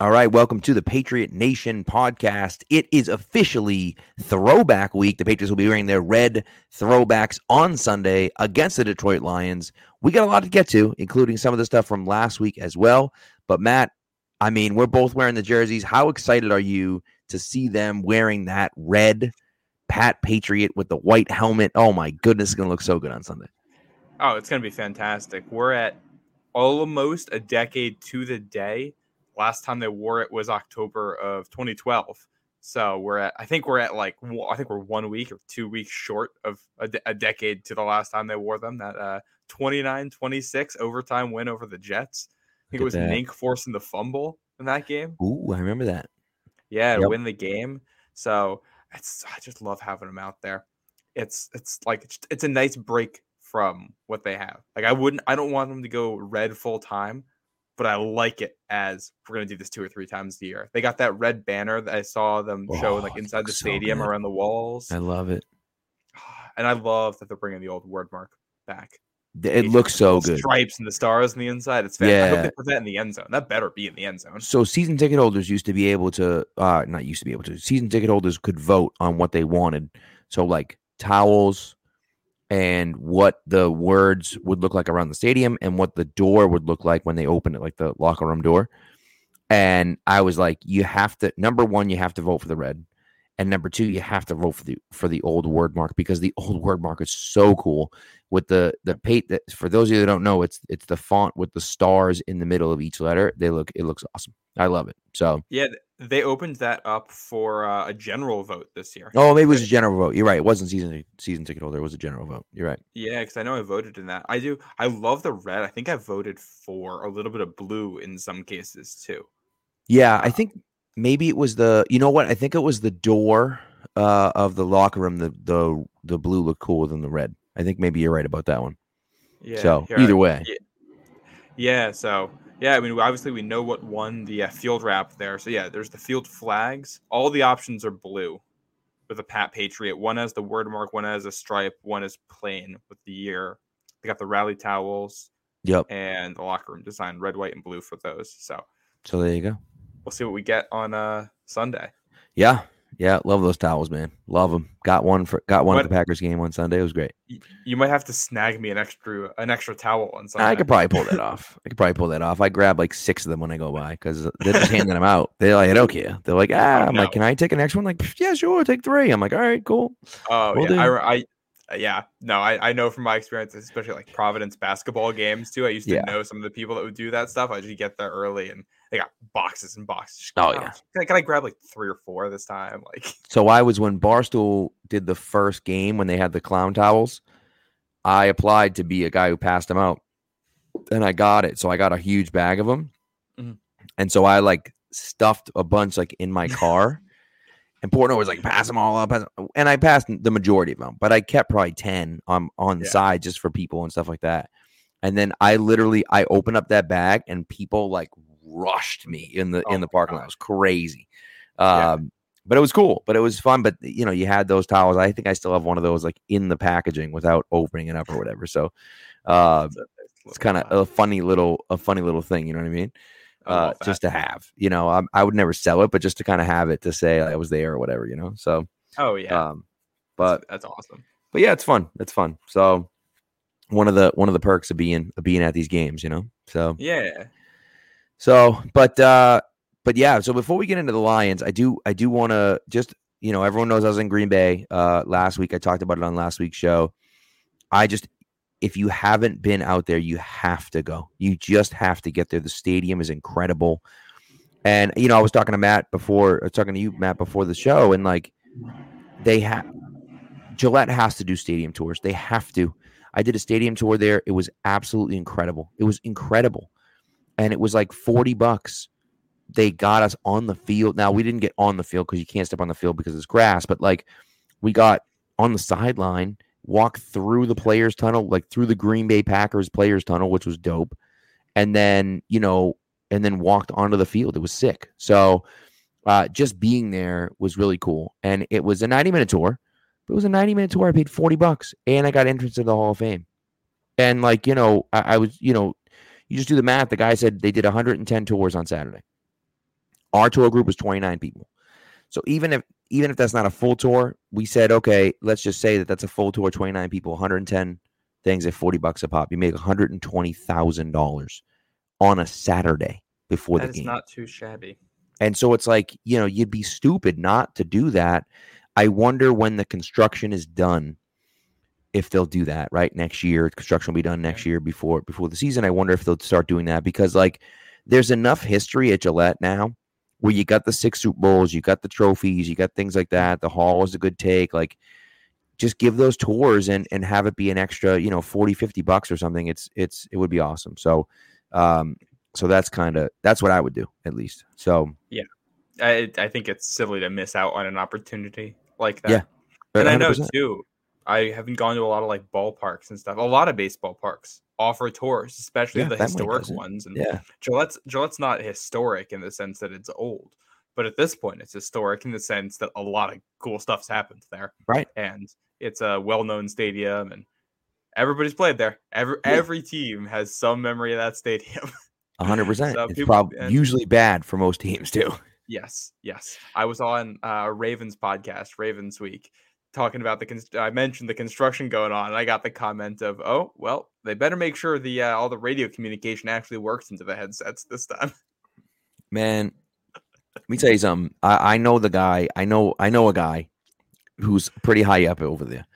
All right, welcome to the Patriot Nation podcast. It is officially throwback week. The Patriots will be wearing their red throwbacks on Sunday against the Detroit Lions. We got a lot to get to, including some of the stuff from last week as well. But Matt, I mean, we're both wearing the jerseys. How excited are you to see them wearing that red Pat Patriot with the white helmet? Oh my goodness, it's going to look so good on Sunday. Oh, it's going to be fantastic. We're at almost a decade to the day last time they wore it was October of 2012. So we're at, I think we're at like, I think we're one week or two weeks short of a, de- a decade to the last time they wore them. That uh, 29 26 overtime win over the Jets. I think it was that. Nink forcing the fumble in that game. Ooh, I remember that. Yeah, to yep. win the game. So it's, I just love having them out there. It's, it's like, it's, it's a nice break from what they have. Like, I wouldn't, I don't want them to go red full time but I like it as we're gonna do this two or three times a year. They got that red banner that I saw them oh, show like inside the stadium so around the walls. I love it, and I love that they're bringing the old word mark back. It looks so good. Stripes and the stars on the inside. It's fantastic. Yeah. I hope they put that in the end zone. That better be in the end zone. So season ticket holders used to be able to, uh, not used to be able to. Season ticket holders could vote on what they wanted. So like towels, and what the words would look like around the stadium and what the door would look like when they open it, like the locker room door. And I was like, you have to number one, you have to vote for the red. And number two, you have to vote for the for the old word mark because the old word mark is so cool with the the pate that for those of you that don't know, it's it's the font with the stars in the middle of each letter. They look it looks awesome. I love it. So yeah, they opened that up for uh, a general vote this year. Oh, maybe it was a general vote. You're right. It wasn't season season ticket holder. It was a general vote. You're right. Yeah, because I know I voted in that. I do. I love the red. I think I voted for a little bit of blue in some cases too. Yeah, I uh, think maybe it was the. You know what? I think it was the door uh, of the locker room. The the the blue looked cooler than the red. I think maybe you're right about that one. Yeah. So either way. Yeah. yeah so yeah, I mean, obviously we know what won the uh, field wrap there. So yeah, there's the field flags. All the options are blue with a Pat Patriot. One has the word mark, one has a stripe, one is plain with the year. They got the rally towels. Yep. And the locker room design, red, white, and blue for those. So. So there you go. We'll see what we get on uh Sunday. Yeah, yeah, love those towels, man. Love them. Got one for got one what, at the Packers game on Sunday. It was great. You might have to snag me an extra an extra towel on Sunday. I could probably pull that off. I could probably pull that off. I grab like six of them when I go by because they're just handing them out. They're like, okay. They're like, ah. I'm like, can I take an extra one? Like, yeah, sure, take three. I'm like, all right, cool. Oh we'll yeah, I, I yeah, no, I, I know from my experience, especially like Providence basketball games too. I used to yeah. know some of the people that would do that stuff. I just get there early and they got boxes and boxes. Oh yeah. Can I, can I grab like three or four this time? Like so, I was when Barstool did the first game when they had the clown towels. I applied to be a guy who passed them out, and I got it. So I got a huge bag of them, mm-hmm. and so I like stuffed a bunch like in my car. and Portnoy was like, pass them all up. And I passed the majority of them, but I kept probably 10 on, on the yeah. side just for people and stuff like that. And then I literally, I opened up that bag and people like rushed me in the oh in the parking lot. It was crazy. Um, yeah. But it was cool. But it was fun. But you know, you had those towels. I think I still have one of those like in the packaging without opening it up or whatever. So uh, it's kind of a funny little a funny little thing. You know what I mean? Uh, just to have. You know, I, I would never sell it, but just to kind of have it to say I was there or whatever. You know. So. Oh yeah. Um, but that's, that's awesome. But yeah, it's fun. It's fun. So one of the one of the perks of being of being at these games, you know. So yeah, so, but uh, but yeah. So before we get into the Lions, I do I do want to just you know everyone knows I was in Green Bay uh, last week. I talked about it on last week's show. I just if you haven't been out there, you have to go. You just have to get there. The stadium is incredible. And you know, I was talking to Matt before, was talking to you, Matt, before the show, and like they have Gillette has to do stadium tours. They have to. I did a stadium tour there. It was absolutely incredible. It was incredible and it was like 40 bucks. They got us on the field. Now we didn't get on the field because you can't step on the field because it's grass, but like we got on the sideline, walk through the players tunnel, like through the Green Bay Packers players tunnel, which was dope. And then, you know, and then walked onto the field. It was sick. So uh, just being there was really cool. And it was a 90 minute tour, it was a 90 minute tour. I paid 40 bucks and I got entrance to the Hall of Fame. And like, you know, I, I was, you know, you just do the math. The guy said they did 110 tours on Saturday. Our tour group was 29 people. So even if even if that's not a full tour, we said, okay, let's just say that that's a full tour, 29 people, 110 things at 40 bucks a pop. You make $120,000 on a Saturday before That the game. not too shabby. And so it's like, you know, you'd be stupid not to do that. I wonder when the construction is done if they'll do that, right? Next year. Construction will be done next year before before the season. I wonder if they'll start doing that because like there's enough history at Gillette now where you got the six Super Bowls, you got the trophies, you got things like that. The hall is a good take. Like just give those tours and and have it be an extra, you know, 40, 50 bucks or something. It's it's it would be awesome. So um so that's kind of that's what I would do at least. So yeah. I, I think it's silly to miss out on an opportunity like that. Yeah, and I know too. I haven't gone to a lot of like ballparks and stuff. A lot of baseball parks offer tours, especially Yeah, the historic ones. And Yeah. Gillette's Gillette's not historic in the sense that it's old, but at this point, it's historic in the sense that a lot of cool stuff's happened there. Right. And it's a well-known stadium, and everybody's played there. Every Yeah. every team has some memory of that stadium. A hundred percent. So It's probably usually bad for most teams too. Yes, yes. I was on uh, Ravens podcast, Ravens Week, talking about the. I mentioned the construction going on, and I got the comment of, "Oh, well, they better make sure the uh, all the radio communication actually works into the headsets this time." Man, let me tell you something. I, I know the guy. I know I know a guy who's pretty high up over there.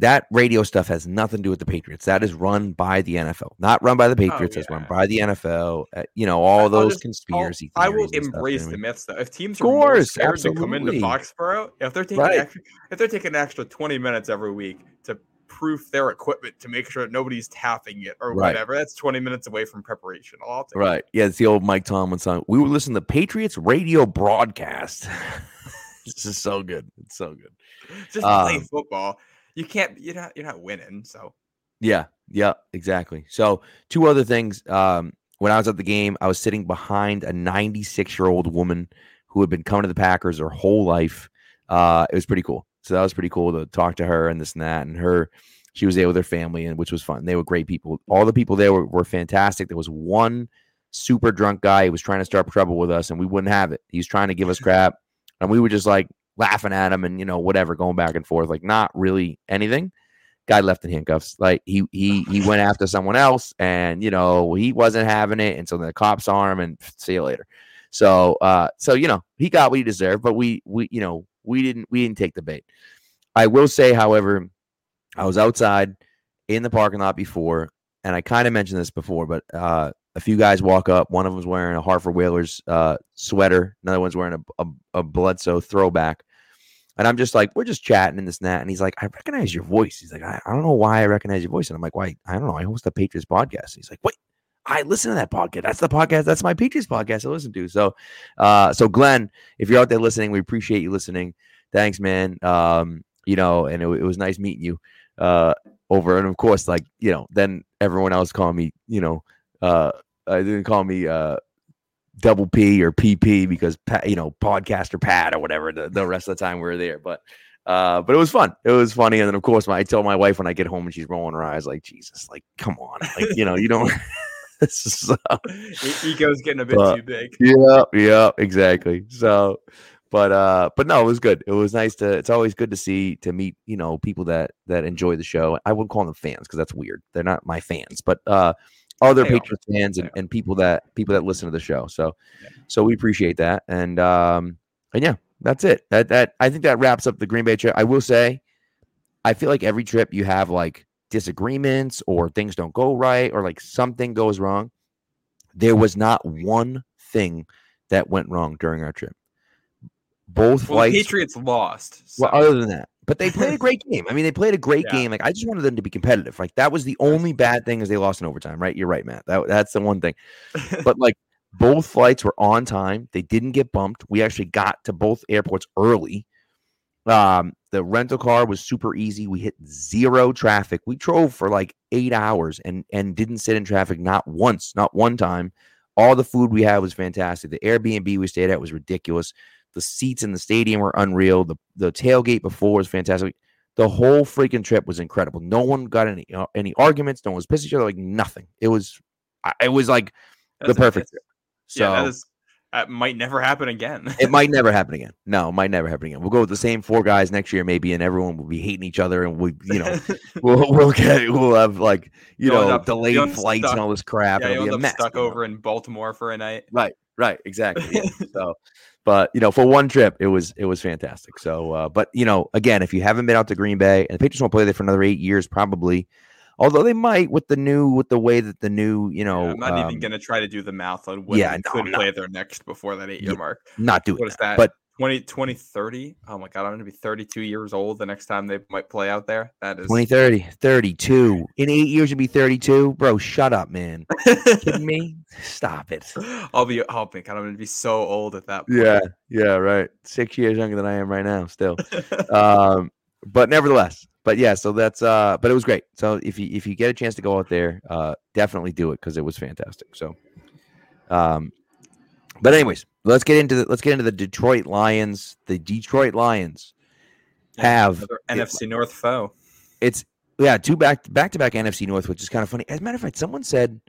That radio stuff has nothing to do with the Patriots. That is run by the NFL, not run by the Patriots. It's run Oh, by the NFL. Uh, you know all I'll those just- I'll- conspiracy. I will stuff, embrace what the myths though. If teams are more course, scared to come into absolutely. Foxborough, if they're taking Right. extra, if they're taking an extra twenty minutes every week to proof their equipment to make sure that nobody's tapping it or Right. whatever, that's twenty minutes away from preparation. I'll take it. Right. Yeah, it's the old Mike Tomlin song. We were listening to the Patriots radio broadcast. this is so good. It's so good. Just play Um, football. You can't. You're not. You're not winning. So Yeah, yeah, exactly. So, two other things. Um, when I was at the game, I was sitting behind a 96 year old woman who had been coming to the Packers her whole life. Uh, it was pretty cool. So that was pretty cool to talk to her and this and that. And her, she was there with her family, and which was fun. They were great people. All the people there were, were fantastic. There was one super drunk guy who was trying to start trouble with us, and we wouldn't have it. He was trying to give us crap, and we were just like laughing at him and you know whatever, going back and forth, like not really anything guy left in handcuffs. Like he he he went after someone else, and you know he wasn't having it, and so the cops him, and see you later. So uh, so you know he got what he deserved, but we we you know we didn't we didn't take the bait. I will say, however, I was outside in the parking lot before, and I kind of mentioned this before, but uh, a few guys walk up. One of them's wearing a Hartford Whalers uh, sweater. Another one's wearing a, a, a Bledsoe throwback. And I'm just like, we're just chatting and this and that. And he's like, I recognize your voice. He's like, I, I don't know why I recognize your voice. And I'm like, why? I don't know. I host the Patriots podcast. He's like, wait, I listen to that podcast. That's the podcast. That's my Patriots podcast I listen to. So, uh, so Glenn, if you're out there listening, we appreciate you listening. Thanks, man. Um, you know, and it, it was nice meeting you uh, over. And of course, like, you know, then everyone else called me, you know, uh, I didn't call me uh, double P or PP because you know podcaster Pat or whatever the, the rest of the time we were there. But uh, but it was fun. It was funny. And then of course, when I tell my wife when I get home and she's rolling her eyes like Jesus, like come on, like you know you don't. so, ego's getting a bit But- too big. yeah, yeah, exactly. So, but uh, but no, it was good. It was nice to. It's always good to see to meet you know people that that enjoy the show. I wouldn't call them fans because that's weird. They're not my fans, but uh, other They are. Patriots fans and, and people that people that listen to the show. So, Yeah. so we appreciate that. And um, and yeah, that's it. That that I think that wraps up the Green Bay trip. I will say, I feel like every trip you have like disagreements or things don't go right or like something goes wrong. There was not one thing that went wrong during our trip. Both Well, flights. Patriots lost. well, other than that, but they played a great game. I mean, they played a great Yeah. game. Like I just wanted them to be competitive. Like that was the only bad thing is they lost in overtime. Right? You're right, Matt. That, that's the one thing. But like both flights were on time. They didn't get bumped. We actually got to both airports early. Um, the rental car was super easy. We hit zero traffic. We drove for like eight hours and and didn't sit in traffic not once, not one time. All the food we had was fantastic. The Airbnb we stayed at was ridiculous. The seats in the stadium were unreal. The the tailgate before was fantastic. The whole freaking trip was incredible. No one got any uh, any arguments. No one was pissed at each other. Like nothing. It was, it was like the perfect trip. So yeah, that is That might never happen again. it might never happen again. No, it might never happen again. We'll go with the same four guys next year, maybe, and everyone will be hating each other, and we, you know, we'll we'll get we'll have like you You'll know up- delayed flights stuck- and all this crap. yeah, It'll you be a mess. stuck over in Baltimore for a night. Right, right, exactly. yeah. so, but you know, for one trip, it was it was fantastic. So, uh, but you know, again, if you haven't been out to Green Bay, and the Patriots won't play there for another eight years, probably. Although they might with the new with the way that the new you know Yeah, I'm not even um, gonna try to do the math on when yeah, we no, could play there next before that eight year Yeah, mark. not doing What that? But 20, 2030? Oh my god, I'm gonna be 32 years old the next time they might play out there. That is 2030, 32. In eight years, you'll be 32. Bro, shut up, man. Kidding me? Stop it. I'll be oh my god, I'm gonna be so old at that point. Yeah, yeah, right. Six years younger than I am right now, still. um, but nevertheless, but yeah, so that's uh, but it was great. So if you if you get a chance to go out there, uh, definitely do it because it was fantastic. So, um, but anyways, let's get into the let's get into the Detroit Lions. The Detroit Lions have Another it- NFC North foe. it's yeah two back back to back NFC North, which is kind of funny. As a matter of fact, someone said,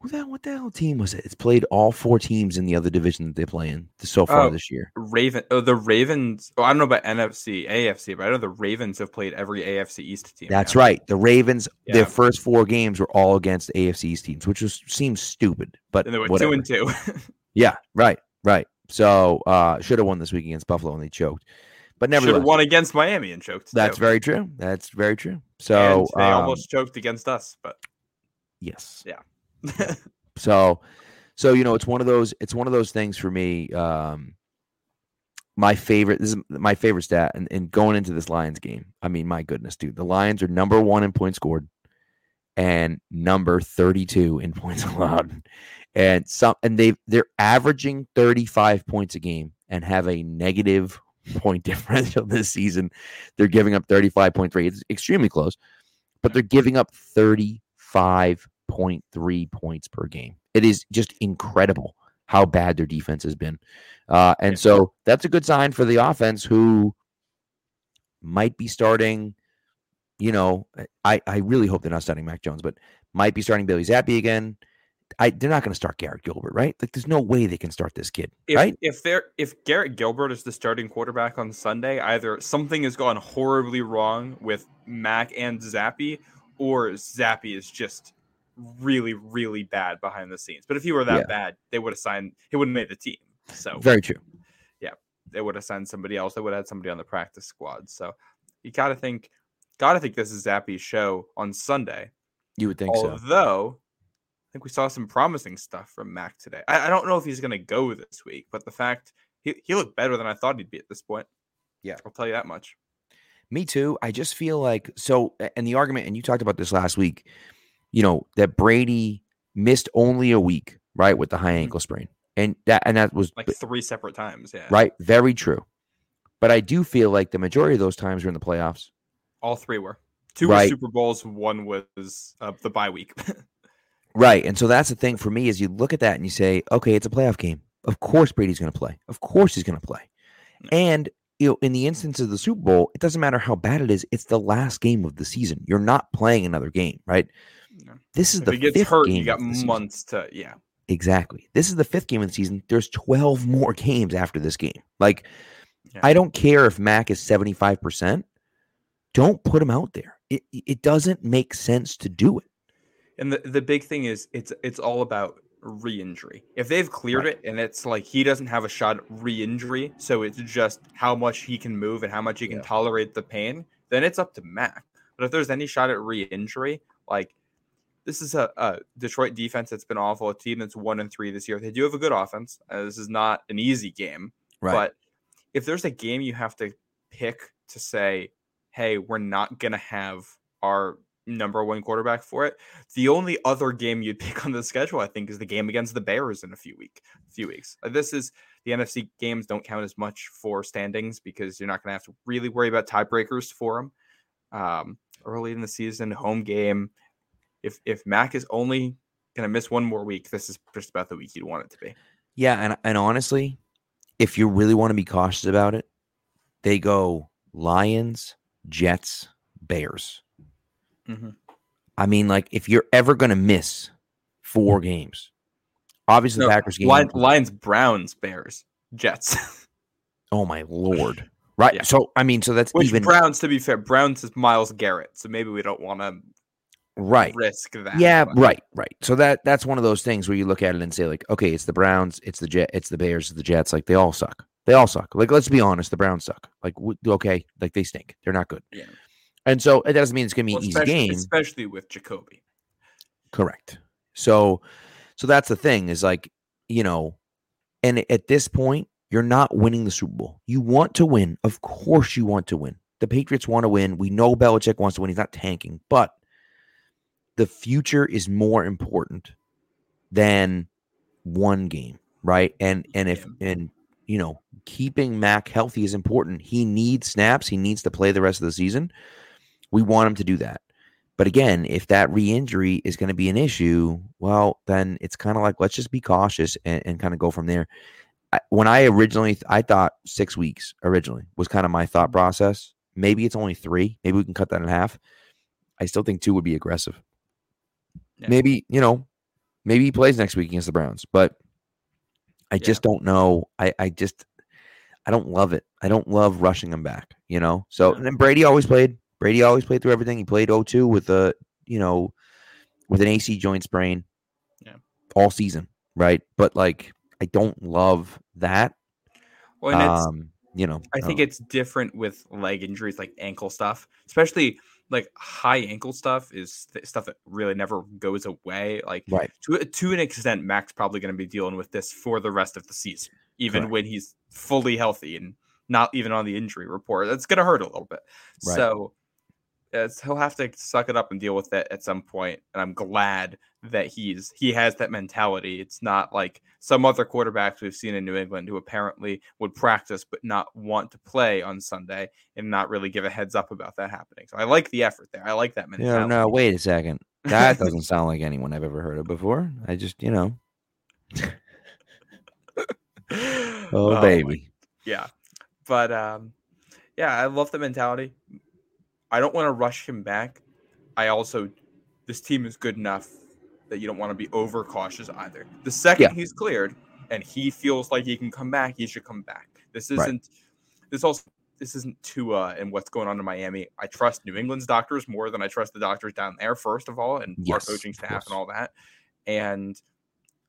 "Who the hell, what the hell team was it?" It's played all four teams in the other division that they play in so far Oh. this year. Raven oh the Ravens oh, I don't know about NFC, AFC, but I know the Ravens have played every AFC East team. That's now. right. The Ravens, Yeah. their first four games were all against AFC East teams, which was seems stupid, but And they went whatever. two and two. Yeah, right, right. So uh should have won this week against Buffalo and they choked. But Should have won against Miami and choked. that's too. very true. That's very true. So and they um, almost choked against us, but yes. yeah. So, so you know, it's one of those. It's one of those things for me. Um, my favorite. This is my favorite stat. And, and going into this Lions game, I mean, my goodness, dude, the Lions are number one in points scored, and number thirty-two in points allowed, and some, and they they're averaging thirty-five points a game and have a negative point differential this season. They're giving up thirty-five point three. It's extremely close, but they're giving up 35.3 points per game. It is just incredible how bad their defense has been. Uh, and so that's a good sign for the offense who might be starting, you know, I, I really hope they're not starting Mac Jones, but might be starting Bailey Zappe again. I, they're not going to start Garrett Gilbert, right? Like, there's no way they can start this kid, If right? if they're if Garrett Gilbert is the starting quarterback on Sunday, either something has gone horribly wrong with Mac and Zappe, or Zappe is just really, really bad behind the scenes. But if he were that Yeah. bad, they would have signed he wouldn't made the team. So Very true. Yeah, they would have signed somebody else. They would have had somebody on the practice squad. So you gotta think gotta think this is Zappe's show on Sunday. You would think so. Although think we saw some promising stuff from Mac today. I, I don't know if he's going to go this week, but the fact he, he looked better than I thought he'd be at this point. Yeah. I'll tell you that much. Me too. I just feel like so, and the argument, and you talked about this last week, you know, that Brady missed only a week, right, with the high Mhm. ankle sprain, and that and that was Like three separate times. Yeah. right, very true. But I do feel like the majority of those times were in the playoffs. All three were. Two Right. were Super Bowls. One was uh, the bye week. Right. And so that's the thing for me is you look at that and you say, okay, it's a playoff game. Of course Brady's going to play. Of course he's going to play. Mm. And you know, in the instance of the Super Bowl, it doesn't matter how bad it is. It's the last game of the season. You're not playing another game, right? This is if the he gets fifth hurt, game you got of the season. months to yeah. Exactly. This is the fifth game of the season. There's 12 more games after this game. Like, Yeah. I don't care if Mac is 75%. Don't put him out there. It, it doesn't make sense to do it. And the, the big thing is it's it's all about re-injury. If they've cleared Right. it and it's like he doesn't have a shot at re-injury, so it's just how much he can move and how much he can Yeah. tolerate the pain, then it's up to Mac. But if there's any shot at re-injury, like this is a, a Detroit defense that's been awful, a team that's one and three this year. They do have a good offense. Uh, this is not an easy game, but if there's a game you have to pick to say, hey, we're not going to have our number one quarterback for it, the only other game you'd pick on the schedule, I think, is the game against the Bears in a few week, few weeks. Uh, This is the NFC games don't count as much for standings because you're not going to have to really worry about tiebreakers for them. Um, early in the season, home game. If if Mac is only going to miss one more week, this is just about the week you'd want it to be. Yeah, and and honestly, if you really want to be cautious about it, they go Lions, Jets, Bears. Mhm. I mean, like if you're ever going to miss four games, Obviously, No, the Packers game. Lions, Lions, Browns, Bears, Jets. Oh my lord! Right. Yeah. So I mean, so that's Which even Browns, to be fair, Browns is Myles Garrett, so maybe we don't want to right. risk that. Yeah, but- right, right. So that that's one of those things where you look at it and say like, okay, it's the Browns, it's the Jet, it's the Bears, it's the Jets. Like they all suck. They all suck. Like let's be honest, the Browns suck. Like okay, like they stink. They're not good. Yeah. And so it doesn't mean it's gonna be Well, an easy game. especially with Jacoby. Correct. So so that's the thing is like, you know, and at this point, you're not winning the Super Bowl. You want to win. Of course you want to win. The Patriots want to win. We know Belichick wants to win. He's not tanking, but the future is more important than one game, right? And and if and you know, keeping Mac healthy is important. He needs snaps. He needs to play the rest of the season. We want him to do that. But again, if that re-injury is going to be an issue, well, then it's kind of like let's just be cautious and, and kind of go from there. I, when I originally, I thought six weeks originally was kind of my thought process. Maybe it's only three. Maybe we can cut that in half. I still think two would be aggressive. Yeah. Maybe you know, maybe he plays next week against the Browns, but I Yeah. just don't know. I I just I don't love it. I don't love rushing him back. You know. So and then Brady always played. Brady always played through everything. He played 0-2 with a you know with an AC joint sprain. Yeah. All season, right? But like I don't love that. Well, and it's, Um, you know, I think don't- it's different with leg injuries, like ankle stuff, especially like high ankle stuff is th- stuff that really never goes away. Like right. to to an extent, Mac's probably going to be dealing with this for the rest of the season, even Correct. when he's fully healthy and not even on the injury report. That's going to hurt a little bit. Right. So it's, he'll have to suck it up and deal with it at some point. And I'm glad that he's he has that mentality. It's not like some other quarterbacks we've seen in New England who apparently would practice but not want to play on Sunday and not really give a heads up about that happening. So I like the effort there. I like that mentality. Yeah, no, wait a second. That doesn't sound like anyone I've ever heard of before. I just, you know, oh, my baby. yeah but um yeah i love the mentality i don't want to rush him back i also this team is good enough that you don't want to be overcautious either the second Yeah. he's cleared and he feels like he can come back he should come back this isn't this also this isn't Tua uh, and what's going on in Miami. I trust New England's doctors more than I trust the doctors down there, first of all, and our coaching staff and all that. And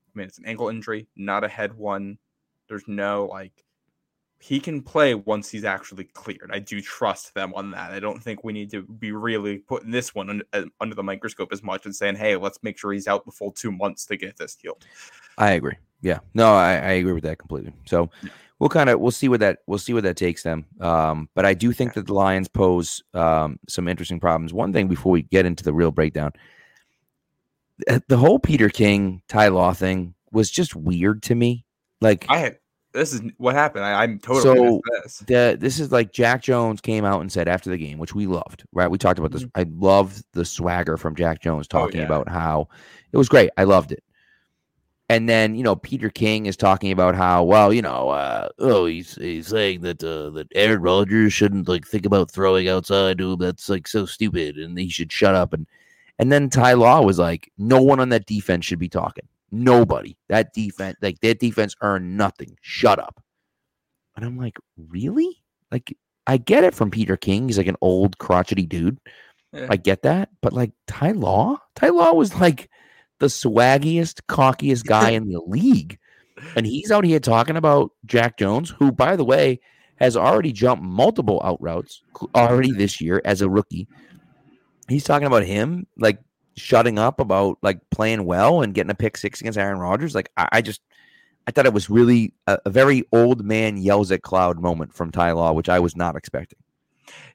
I mean, it's an ankle injury, not a head one. There's no like he can play once he's actually cleared. I do trust them on that. I don't think we need to be really putting this one under, uh, under the microscope as much and saying, "Hey, let's make sure he's out the full two months to get this healed." I agree. Yeah. No, I, I agree with that completely. So Yeah. we'll kind of we'll see what that we'll see what that takes them. Um, but I do think that the Lions pose um some interesting problems. One thing before we get into the real breakdown, the whole Peter King Ty Law thing was just weird to me. Like I had this is what happened. I, I'm totally So, this. the this is like Jack Jones came out and said after the game, which we loved, right? We talked about this. Mhm. I loved the swagger from Jack Jones Oh, talking yeah. about how it was great. I loved it. And then you know Peter King is talking about how well you know uh, oh he's he's saying that uh, that Aaron Rodgers shouldn't like think about throwing outside to him. That's like so stupid, and he should shut up. And and then Ty Law was like, no one on that defense should be talking. Nobody. That defense, like that defense earned nothing. Shut up. And I'm like, really? Like, I get it from Peter King. He's like an old crotchety dude. Yeah. I get that. But like Ty Law, Ty Law was like the swaggiest, cockiest guy in the league. And he's out here talking about Jack Jones, who, by the way, has already jumped multiple out routes already this year as a rookie. He's talking about him like shutting up about like playing well and getting a pick six against Aaron Rodgers. Like I, I just I thought it was really a, a very old man yells at cloud moment from Ty Law, which I was not expecting.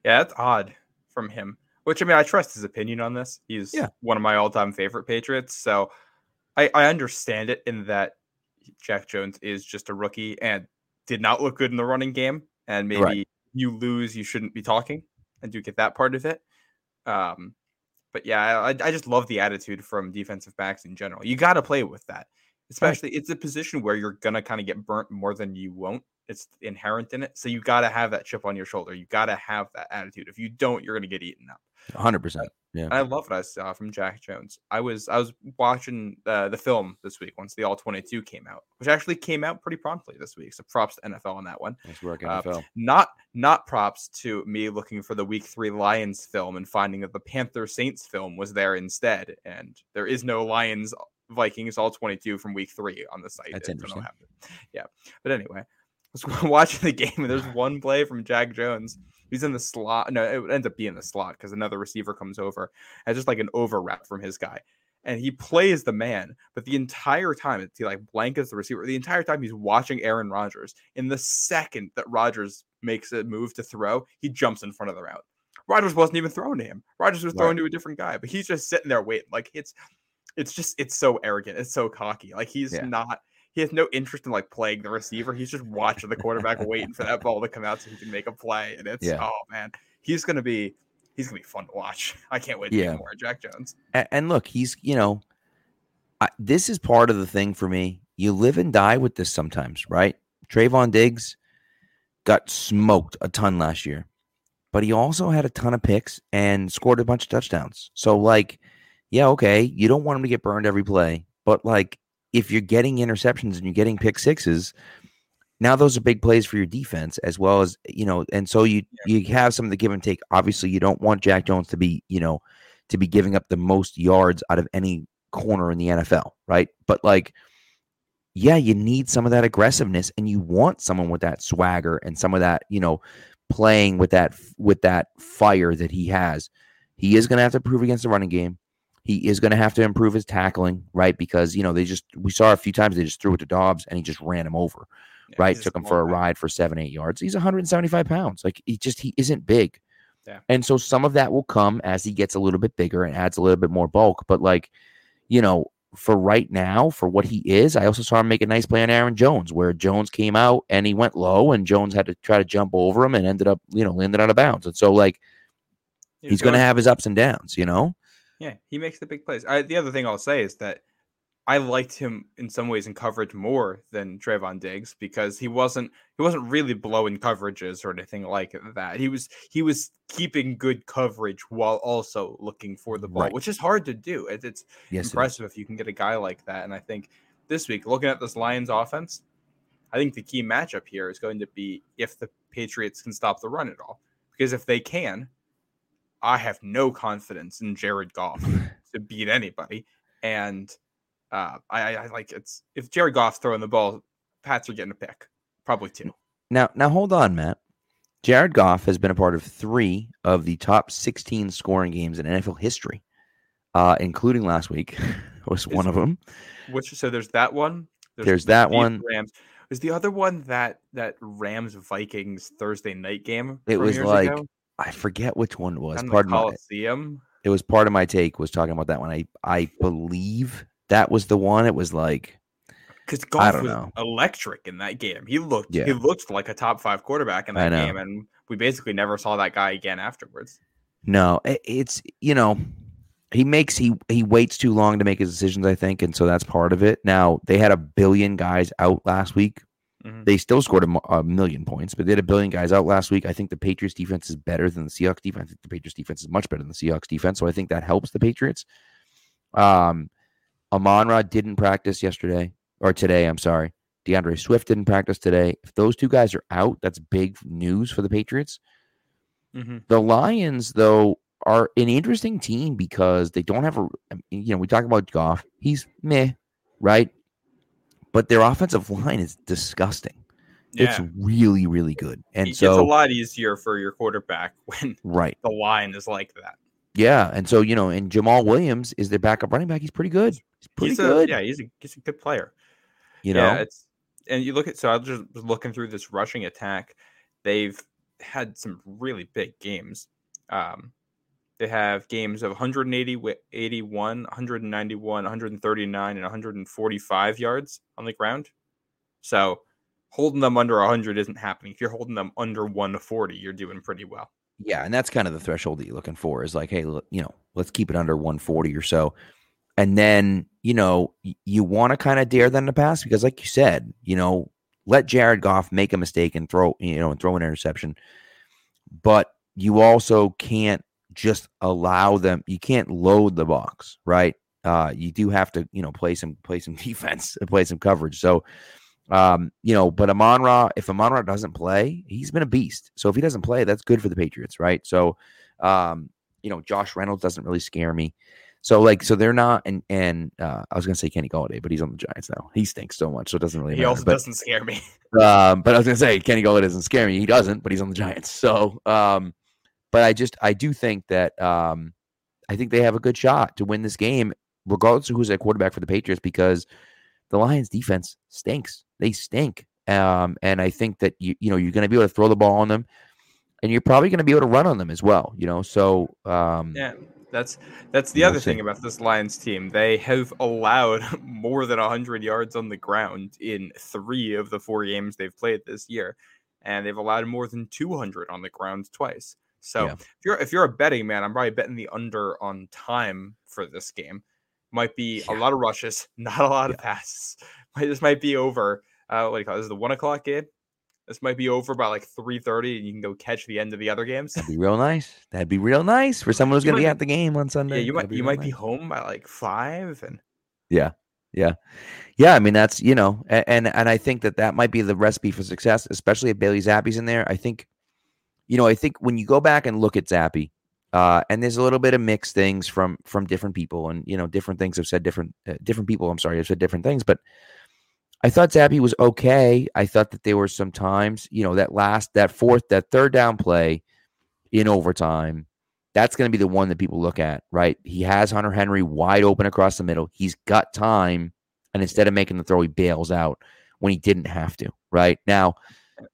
Yeah, that's odd from him. Which I mean, I trust his opinion on this. He's Yeah. one of my all-time favorite Patriots, so I, I understand it in that Jack Jones is just a rookie and did not look good in the running game, and maybe Right. you lose, you shouldn't be talking. I do get that part of it. Um, but yeah, I, I just love the attitude from defensive backs in general. You got to play with that, especially it's a position where you're gonna kind of get burnt more than you won't It's inherent in it. So you got to have that chip on your shoulder. You got to have that attitude. If you don't, you're going to get eaten up. 100%. Yeah. I love what I saw from Jack Jones. I was I was watching uh, the film this week once the All 22 came out, which actually came out pretty promptly this week. So props to NFL on that one. Nice work, Uh, Not not props to me looking for the Week Three Lions film and finding that the Panther Saints film was there instead, and there is no Lions Vikings All 22 from Week Three on the site. That's interesting. Yeah, but anyway, was watching the game and there's one play from Jack Jones. He's in the slot. No, it ends up being the slot because another receiver comes over. And it's just like an overwrap from his guy. And he plays the man, but the entire time he like blankets the receiver. The entire time he's watching Aaron Rodgers. In the second that Rodgers makes a move to throw, he jumps in front of the route. Rodgers wasn't even throwing to him. Rodgers was throwing to a different guy, but he's just sitting there waiting. Like it's it's just it's so arrogant. It's so cocky. Like he's Yeah. not he has no interest in like playing the receiver. He's just watching the quarterback waiting for that ball to come out so he can make a play. And it's Yeah. oh man, he's gonna be he's gonna be fun to watch. I can't wait to Yeah. more Jack Jones. A- And look, he's, you know, I, this is part of the thing for me. You live and die with this sometimes, right? Trevon Diggs got smoked a ton last year, but he also had a ton of picks and scored a bunch of touchdowns. So, like, yeah, okay, you don't want him to get burned every play, but like, if you're getting interceptions and you're getting pick sixes, now those are big plays for your defense as well as you know, and so you you have some of the give and take. Obviously, you don't want Jack Jones to be you know to be giving up the most yards out of any corner in the NFL, right? But like, yeah, you need some of that aggressiveness, and you want someone with that swagger and some of that, you know, playing with that with that fire that he has. He is going to have to prove against the running game. He is going to have to improve his tackling, right? Because you know they just we saw a few times they just threw it to Dobbs and he just ran him over, Yeah, right? Took him for a ride for seven, eight yards. He's 175 pounds. Like he just he isn't big. Yeah. And so some of that will come as he gets a little bit bigger and adds a little bit more bulk. But like, you know, for right now, for what he is, I also saw him make a nice play on Aaron Jones, where Jones came out and he went low, and Jones had to try to jump over him and ended up, you know, landed out of bounds. And so like he's going to have his ups and downs, you know. Yeah, he makes the big plays. I, the other thing I'll say is that I liked him in some ways in coverage more than Trevon Diggs because he wasn't he wasn't really blowing coverages or anything like that. He was he was keeping good coverage while also looking for the ball, Right. which is hard to do. It, it's Yes, it impressive if you can get a guy like that. And I think this week, looking at this Lions offense, I think the key matchup here is going to be if the Patriots can stop the run at all. Because if they can, I have no confidence in Jared Goff to beat anybody. And uh, I, I, like it's if Jared Goff's throwing the ball, Pats are getting a pick, probably two. Now, now hold on, Matt. Jared Goff has been a part of three of the top 16 scoring games in NFL history, uh, including last week was one of them. Which so there's that one. There's the that one. Rams. Is the other one that that Rams Vikings Thursday night game? It was like ago? I forget which one it was. the Pardon my, Coliseum. it was Pardon My Take was talking about that one. I I believe that was the one. It was like Because I don't was know. electric in that game. He looked Yeah. he looked like a top five quarterback in that game, and we basically never saw that guy again afterwards. no, it's you know he makes he he waits too long to make his decisions. I think, and so that's part of it. Now they had a billion guys out last week. Mhm. They still scored a, a million points, but they had a billion guys out last week. I think the Patriots defense is better than the Seahawks defense. I think the Patriots defense is much better than the Seahawks defense. So I think that helps the Patriots. Um, Amon Ra didn't practice yesterday or today. I'm sorry. D'Andre Swift didn't practice today. If those two guys are out, that's big news for the Patriots. Mhm. The Lions, though, are an interesting team because they don't have a. You know, we talk about Goff. He's meh, right? But their offensive line is disgusting. Yeah, It's really, really good. And it's so, a lot easier for your quarterback when right. the line is like that. Yeah. And so, you know, and Jamaal Williams is their backup running back. He's pretty good. He's pretty he's good. A, yeah, he's a he's a good player. You know, yeah, it's and you look at so I was just looking through this rushing attack. They've had some really big games. Um, they have games of 180, wi- 81, 191, 139, and 145 yards on the ground. So holding them under 100 isn't happening. If you're holding them under 140, you're doing pretty well. yeah. And that's kind of the threshold that you're looking for is like, hey, look, you know, let's keep it under 140 or so. And then, you know, you want to kind of dare them to pass because, like you said, you know, let Jared Goff make a mistake and throw, you know, and throw an interception. But you also can't just allow them. You can't load the box, right? Uh, you do have to, you know, play some play some defense, play some coverage. So, um, you know, but Amon Ra, if Amon Ra doesn't play, he's been a beast. So if he doesn't play, that's good for the Patriots, right? So, um, you know, Josh Reynolds doesn't really scare me. So like, so they're not, and and uh, I was gonna say Kenny Golladay, but he's on the Giants now. He stinks so much, so it doesn't really. He matter. also but, doesn't scare me. um, but I was gonna say Kenny Golladay doesn't scare me. He doesn't, but he's on the Giants. So, um, but I just I do think that um, I think they have a good shot to win this game, regardless of who's at quarterback for the Patriots, because the Lions defense stinks. They stink. Um, and I think that you you know you're gonna be able to throw the ball on them, and you're probably gonna be able to run on them as well. You know, so um, Yeah, that's that's the other see. thing about this Lions team. They have allowed more than 100 yards on the ground in 3 of the 4 games they've played this year, and they've allowed more than 200 on the ground twice. So, Yeah. if you're if you're a betting man, I'm probably betting the under on time for this game. Might be a lot of rushes, not a lot of passes. This might be over. Uh, what do you call it? This is the one o'clock game. This might be over by like 3:30, and you can go catch the end of the other games. that'd be real nice. That'd be real nice for someone who's gonna be at the game on Sunday. Yeah, you might be you might be home by like five, and Yeah, yeah, yeah. I mean that's you know, and and I think that that might be the recipe for success, especially if Bailey Zappe's in there. I think, you know, I think when you go back and look at Zappe, uh, and there's a little bit of mixed things from from different people, and you know, different things have said different uh, different people. I'm sorry, have said different things, but I thought Zappe was okay. I thought that there were some times, you know, that last that fourth that third down play in overtime. That's going to be the one that people look at, right? He has Hunter Henry wide open across the middle. He's got time and instead of making the throw, he bails out when he didn't have to. Right now,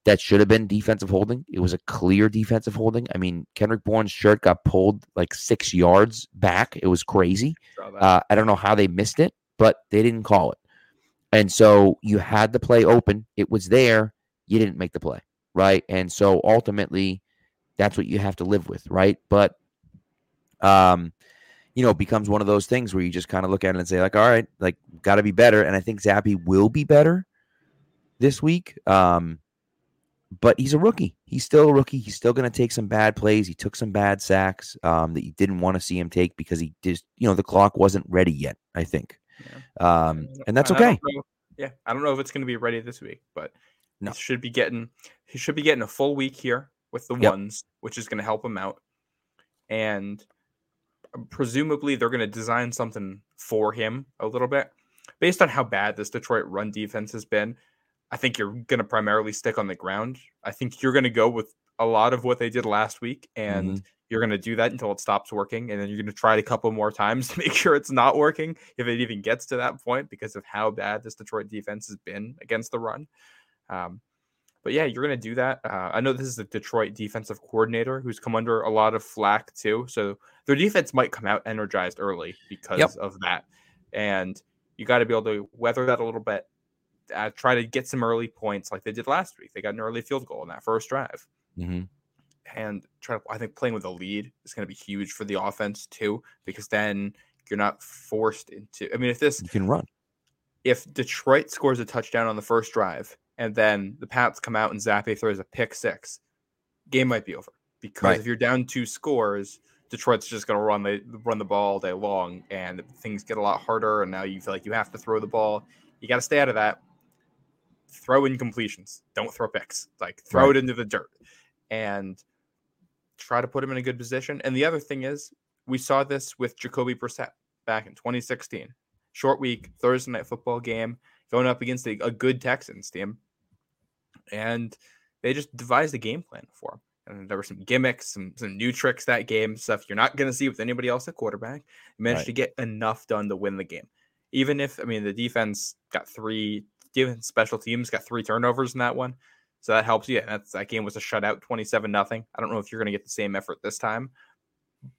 that should have been defensive holding. It was a clear defensive holding. I mean, Kendrick Bourne's shirt got pulled like six yards back. It was crazy. Uh, I don't know how they missed it, but they didn't call it. And so you had the play open. It was there. You didn't make the play. Right. And so ultimately, that's what you have to live with. Right. But, um, you know, it becomes one of those things where you just kind of look at it and say, like, all right, like, got to be better. And I think Zappe will be better this week. Um, but he's a rookie. He's still a rookie. He's still going to take some bad plays. He took some bad sacks um, that you didn't want to see him take because he just, you know, the clock wasn't ready yet. I think, um, and that's I okay. know- yeah, I don't know if it's going to be ready this week, but No. he should be getting he should be getting a full week here with the Yep. ones, which is going to help him out. And um, presumably, they're going to design something for him a little bit based on how bad this Detroit run defense has been. I think you're going to primarily stick on the ground. I think you're going to go with a lot of what they did last week, and Mm-hmm. you're going to do that until it stops working, and then you're going to try it a couple more times to make sure it's not working if it even gets to that point because of how bad this Detroit defense has been against the run. Um, but yeah, you're going to do that. Uh, I know this is the Detroit defensive coordinator who's come under a lot of flack too, so their defense might come out energized early because of that, and you got to be able to weather that a little bit. Uh, try to get some early points like they did last week. They got an early field goal in that first drive hmm and try to, I think playing with a lead is going to be huge for the offense too, because then you're not forced into. I mean, if this, You can run. if Detroit scores a touchdown on the first drive and then the Pats come out and Zappe throws a pick six, game might be over. Because Right. if you're down two scores, Detroit's just going to run the run the ball all day long, and things get a lot harder. And now you feel like you have to throw the ball. You got to stay out of that. Throw in completions. Don't throw picks. Like throw Right. it into the dirt, and try to put him in a good position. And the other thing is, we saw this with Jacoby Brissett back in 2016. Short week, Thursday night football game, going up against a, a good Texans team, and they just devised a game plan for him. And there were some gimmicks, some some new tricks that game, stuff you're not going to see with anybody else at quarterback. Managed Right. to get enough done to win the game. Even if I mean the defense got three, defense special teams got three turnovers in that one, so that helps you. And that's that game was a shutout, twenty seven nothing. I don't know if you're going to get the same effort this time,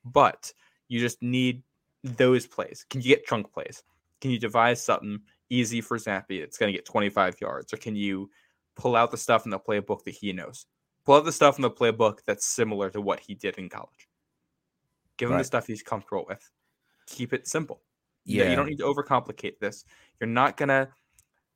but you just need those plays. Can you get chunk plays? Can you devise something easy for Zappe that's going to get 25 yards? Or can you pull out the stuff in the playbook that he knows? Pull out the stuff in the playbook that's similar to what he did in college. Give him the stuff he's comfortable with. Keep it simple. Yeah. Yeah. You don't need to overcomplicate this. You're not going to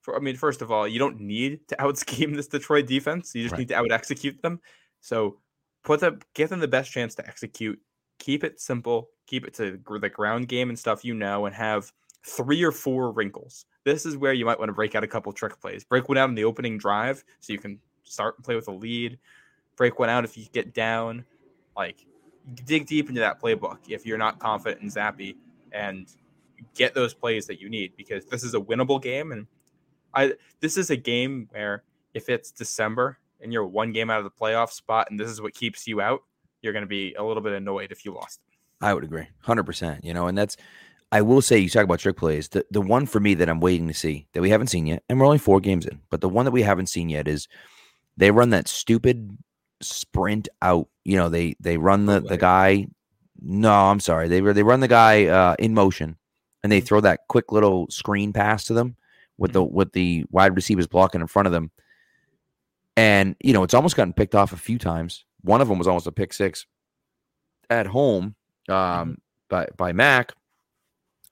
For, I mean, first of all, you don't need to out scheme this Detroit defense. You just Right. need to out execute them. So put them, give them the best chance to execute. Keep it simple. Keep it to the ground game and stuff you know, and have three or four wrinkles. This is where you might want to break out a couple trick plays. Break one out in the opening drive so you can start and play with a lead. Break one out if you get down. Like dig deep into that playbook if you're not confident in Zappe and get those plays that you need because this is a winnable game and I this is a game where if it's December and you're one game out of the playoff spot and this is what keeps you out, you're going to be a little bit annoyed if you lost. I would agree, hundred percent. You know, and that's I will say you talk about trick plays. The the one for me that I'm waiting to see that we haven't seen yet, and we're only four games in, but the one that we haven't seen yet is they run that stupid sprint out. You know, they they run the the guy. No, I'm sorry. They they run the guy uh, in motion, and they throw that quick little screen pass to them with the with the wide receivers blocking in front of them. And you know, it's almost gotten picked off a few times. One of them was almost a pick six at home um, by by Mac,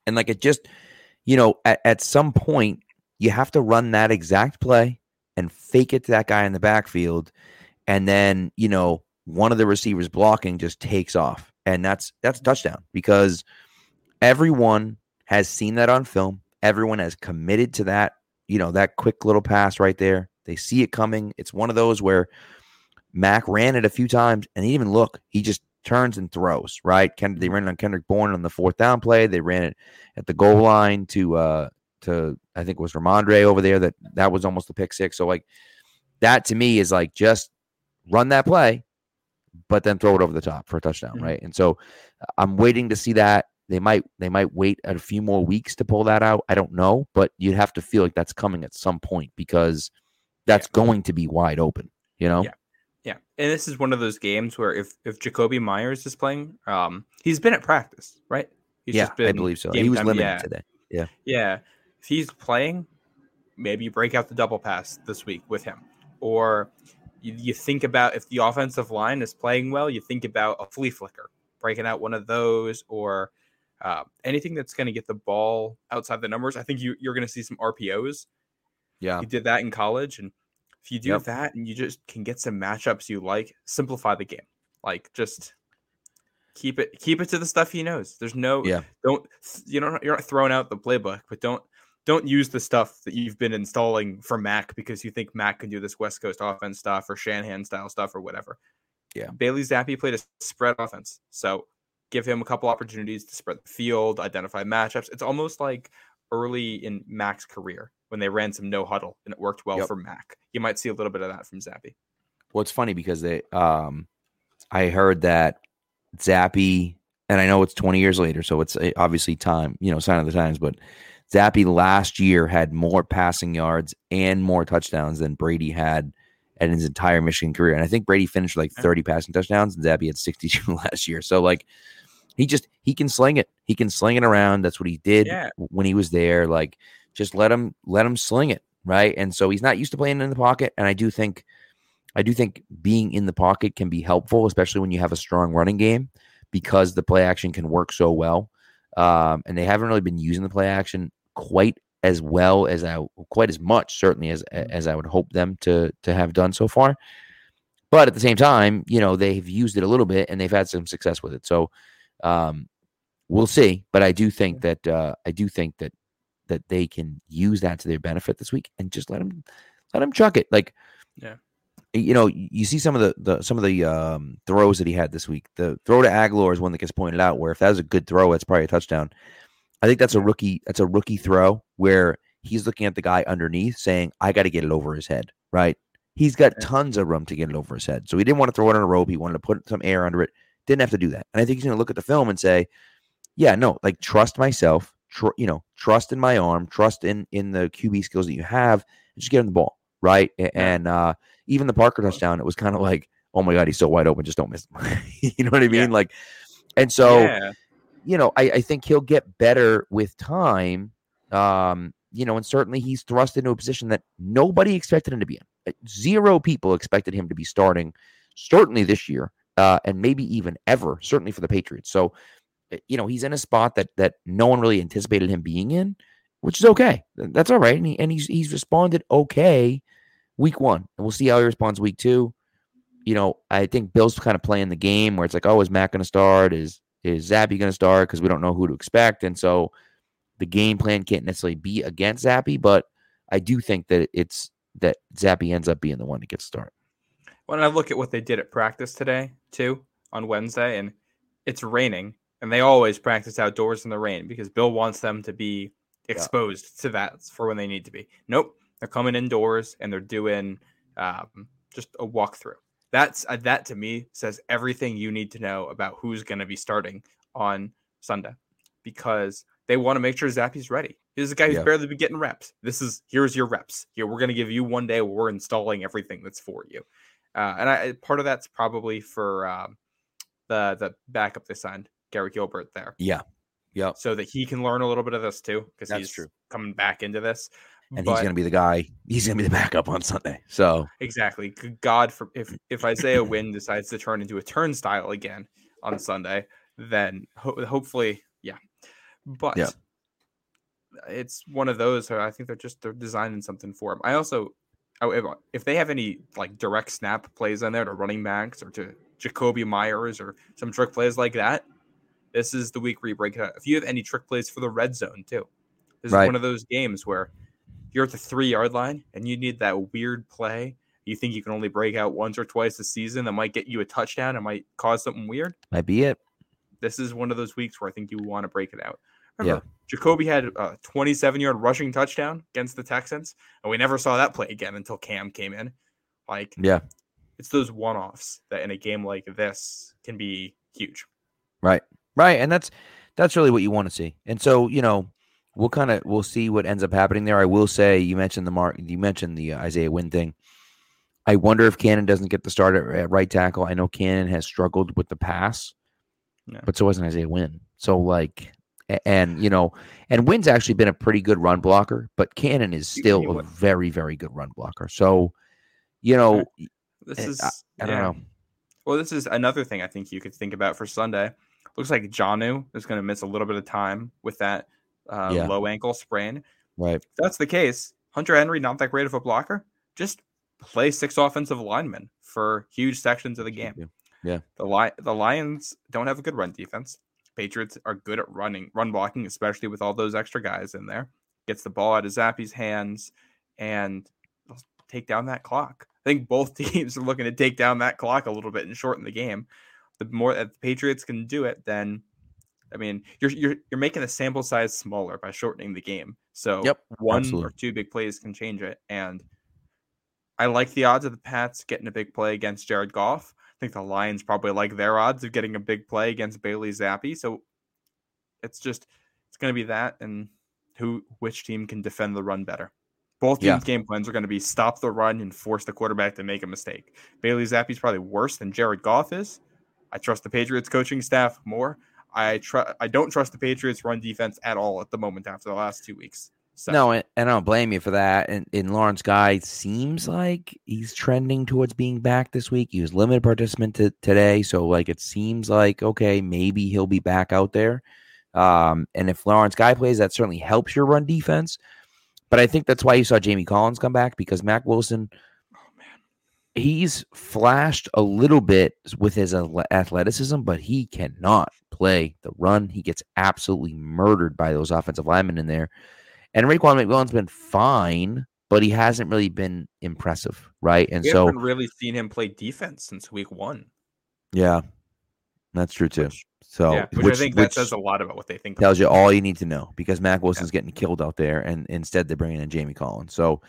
and like it just, you know, at, at some point you have to run that exact play and fake it to that guy in the backfield, and then you know one of the receivers blocking just takes off, and that's that's a touchdown because everyone has seen that on film. Everyone has committed to that, you know, that quick little pass right there. They see it coming. It's one of those where Mac ran it a few times and he didn't even look. He just turns and throws, right? Ken, they ran it on Kendrick Bourne on the fourth down play. They ran it at the goal line to uh to I think it was Rhamondre over there that that was almost the pick six. So like that to me is like just run that play, but then throw it over the top for a touchdown, Mhm. right? And so I'm waiting to see that. They might they might wait a few more weeks to pull that out. I don't know, but you'd have to feel like that's coming at some point because that's going to be wide open, you know? Yeah. Yeah, and this is one of those games where if if Jakobi Meyers is playing, um, he's been at practice, right? He's yeah, just been I believe so. He was time- limited yeah. today. Yeah, yeah. If he's playing, maybe you break out the double pass this week with him. Or you, you think about if the offensive line is playing well, you think about a flea flicker, breaking out one of those or uh, anything that's going to get the ball outside the numbers. I think you, you're going to see some RPOs. Yeah. You did that in college. And if you do Yep. that and you just can get some matchups you like, simplify the game. Like just keep it keep it to the stuff he knows. There's no Yeah. don't you know you're not throwing out the playbook, but don't don't use the stuff that you've been installing for Mac because you think Mac can do this West Coast offense stuff or Shanahan style stuff or whatever. Yeah. Bailey Zappe played a spread offense. So give him a couple opportunities to spread the field, identify matchups. It's almost like early in Mac's career when they ran some no huddle and it worked well Yep. for Mac. You might see a little bit of that from Zappe. Well, it's funny because they, um, I heard that Zappe, and I know it's 20 years later, so it's uh, obviously time, you know, sign of the times, but Zappe last year had more passing yards and more touchdowns than Brady had in his entire Michigan career. And I think Brady finished like 30 passing touchdowns and Zappe had 62 last year. So, like, he just, he can sling it. He can sling it around. That's what he did Yeah. when he was there. Like, just let him, let him sling it. Right. And so he's not used to playing in the pocket. And I do think, I do think being in the pocket can be helpful, especially when you have a strong running game, because the play action can work so well. Um, and they haven't really been using the play action quite as well as I, quite as much certainly as as I would hope them to to have done so far. But at the same time, you know they've used it a little bit and they've had some success with it. So um, we'll see. But I do think that uh, I do think that that they can use that to their benefit this week and just let them let them chuck it like Yeah. you know, you see some of the, the some of the um, throws that he had this week. The throw to Agholor is one that gets pointed out. Where if that was a good throw, it's probably a touchdown. I think that's a rookie. That's a rookie throw where he's looking at the guy underneath, saying, "I got to get it over his head." Right? He's got tons of room to get it over his head, so he didn't want to throw it on a rope. He wanted to put some air under it. Didn't have to do that. And I think he's going to look at the film and say, "Yeah, no, like trust myself. Tr- you know, trust in my arm. Trust in in the QB skills that you have. And just get him the ball." Right? And uh, even the Parker touchdown, it was kind of like, oh my God, he's so wide open, just don't miss him. you know what I mean? Yeah. Like, and so, yeah. You know, I, I think he'll get better with time. Um, you know, and certainly he's thrust into a position that nobody expected him to be in. Uh, Zero people expected him to be starting, certainly this year, uh, and maybe even ever, certainly for the Patriots. So, uh, you know, he's in a spot that that no one really anticipated him being in, which is okay. That's all right. And, he, and he's he's responded okay week one, and we'll see how he responds week two. You know, I think Bill's kind of playing the game where it's like, oh, is Matt going to start? Is is Zappe going to start? Because we don't know who to expect, and so the game plan can't necessarily be against Zappe, but I do think that it's that Zappe ends up being the one to get start. When I look at what they did at practice today, too, on Wednesday, and it's raining, and they always practice outdoors in the rain because Bill wants them to be exposed yeah. to that for when they need to be. Nope, they're coming indoors and they're doing um, just a walkthrough. That's uh, that to me says everything you need to know about who's going to be starting on Sunday because they want to make sure Zappe's ready. He's a guy who's yeah. barely been getting reps. This is here's your reps. Here we're going to give you one day where we're installing everything that's for you. Uh, and I, part of that's probably for um, the the backup they signed, Gary Gilbert. There, yeah, yeah, so that he can learn a little bit of this too, because he's true. coming back into this. And but, he's going to be the guy. He's going to be the backup on Sunday. So exactly, God, for if if Isaiah Wynn decides to turn into a turnstile again on Sunday, then ho- hopefully, yeah. But yeah. it's one of those. I think they're just they're designing something for him. I also if, if they have any like direct snap plays on there to running backs or to Jakobi Meyers or some trick plays like that, this is the week where you break it out. If you have any trick plays for the red zone too, this right. is one of those games where you're at the three yard line and you need that weird play. You think you can only break out once or twice a season that might get you a touchdown and might cause something weird. Might be it. This is one of those weeks where I think you want to break it out. Remember, yeah. Jakobi had a 27 yard rushing touchdown against the Texans, and we never saw that play again until Cam came in. Like, yeah, it's those one offs that in a game like this can be huge. Right, right, and that's that's really what you want to see. And so, you know, we'll kind of we'll see what ends up happening there. I will say, you mentioned the mark, you mentioned the uh, Isaiah Wynn thing. I wonder if Cannon doesn't get the start at, right tackle. I know Cannon has struggled with the pass, yeah. but so hasn't Isaiah Wynn. So, like, and you know, and Wynn's actually been a pretty good run blocker, but Cannon is still a very, very good run blocker. So, you know, this eh, is I, I don't yeah. know. Well, this is another thing I think you could think about for Sunday. Looks like Jonnu is going to miss a little bit of time with that uh, yeah. low ankle sprain. Right. If that's the case, Hunter Henry not that great of a blocker. Just play six offensive linemen for huge sections of the game. Yeah. The li- the Lions don't have a good run defense. Patriots are good at running, run blocking, especially with all those extra guys in there. Gets the ball out of Zappe's hands and take down that clock. I think both teams are looking to take down that clock a little bit and shorten the game. The more that the Patriots can do it, then I mean, you're you're you're making the sample size smaller by shortening the game. So yep, one absolutely. or two big plays can change it. And I like the odds of the Pats getting a big play against Jared Goff I think the Lions probably like their odds of getting a big play against Bailey Zappe. So it's just it's going to be that and who which team can defend the run better. Both teams' yeah. game plans are going to be stop the run and force the quarterback to make a mistake. Bailey Zappe is probably worse than Jared Goff is. I trust the Patriots coaching staff more. I tr- I don't trust the Patriots run defense at all at the moment after the last two weeks. No, and, and, I don't blame you for that. And, and Lawrence Guy seems like he's trending towards being back this week. He was limited participant to, today, so like it seems like okay, maybe he'll be back out there. Um, and if Lawrence Guy plays, that certainly helps your run defense. But I think that's why you saw Jamie Collins come back because Mack Wilson, he's flashed a little bit with his athleticism, but he cannot play the run. He gets absolutely murdered by those offensive linemen in there. And Raekwon McMillan's been fine, but he hasn't really been impressive, right? And we so haven't really seen him play defense since week one. Yeah, that's true too. Which, so, yeah, which, which, I think that says a lot about what they think. Tells you all you need to know because Mack Wilson's yeah. getting killed out there, and instead they're bringing in Jamie Collins. So,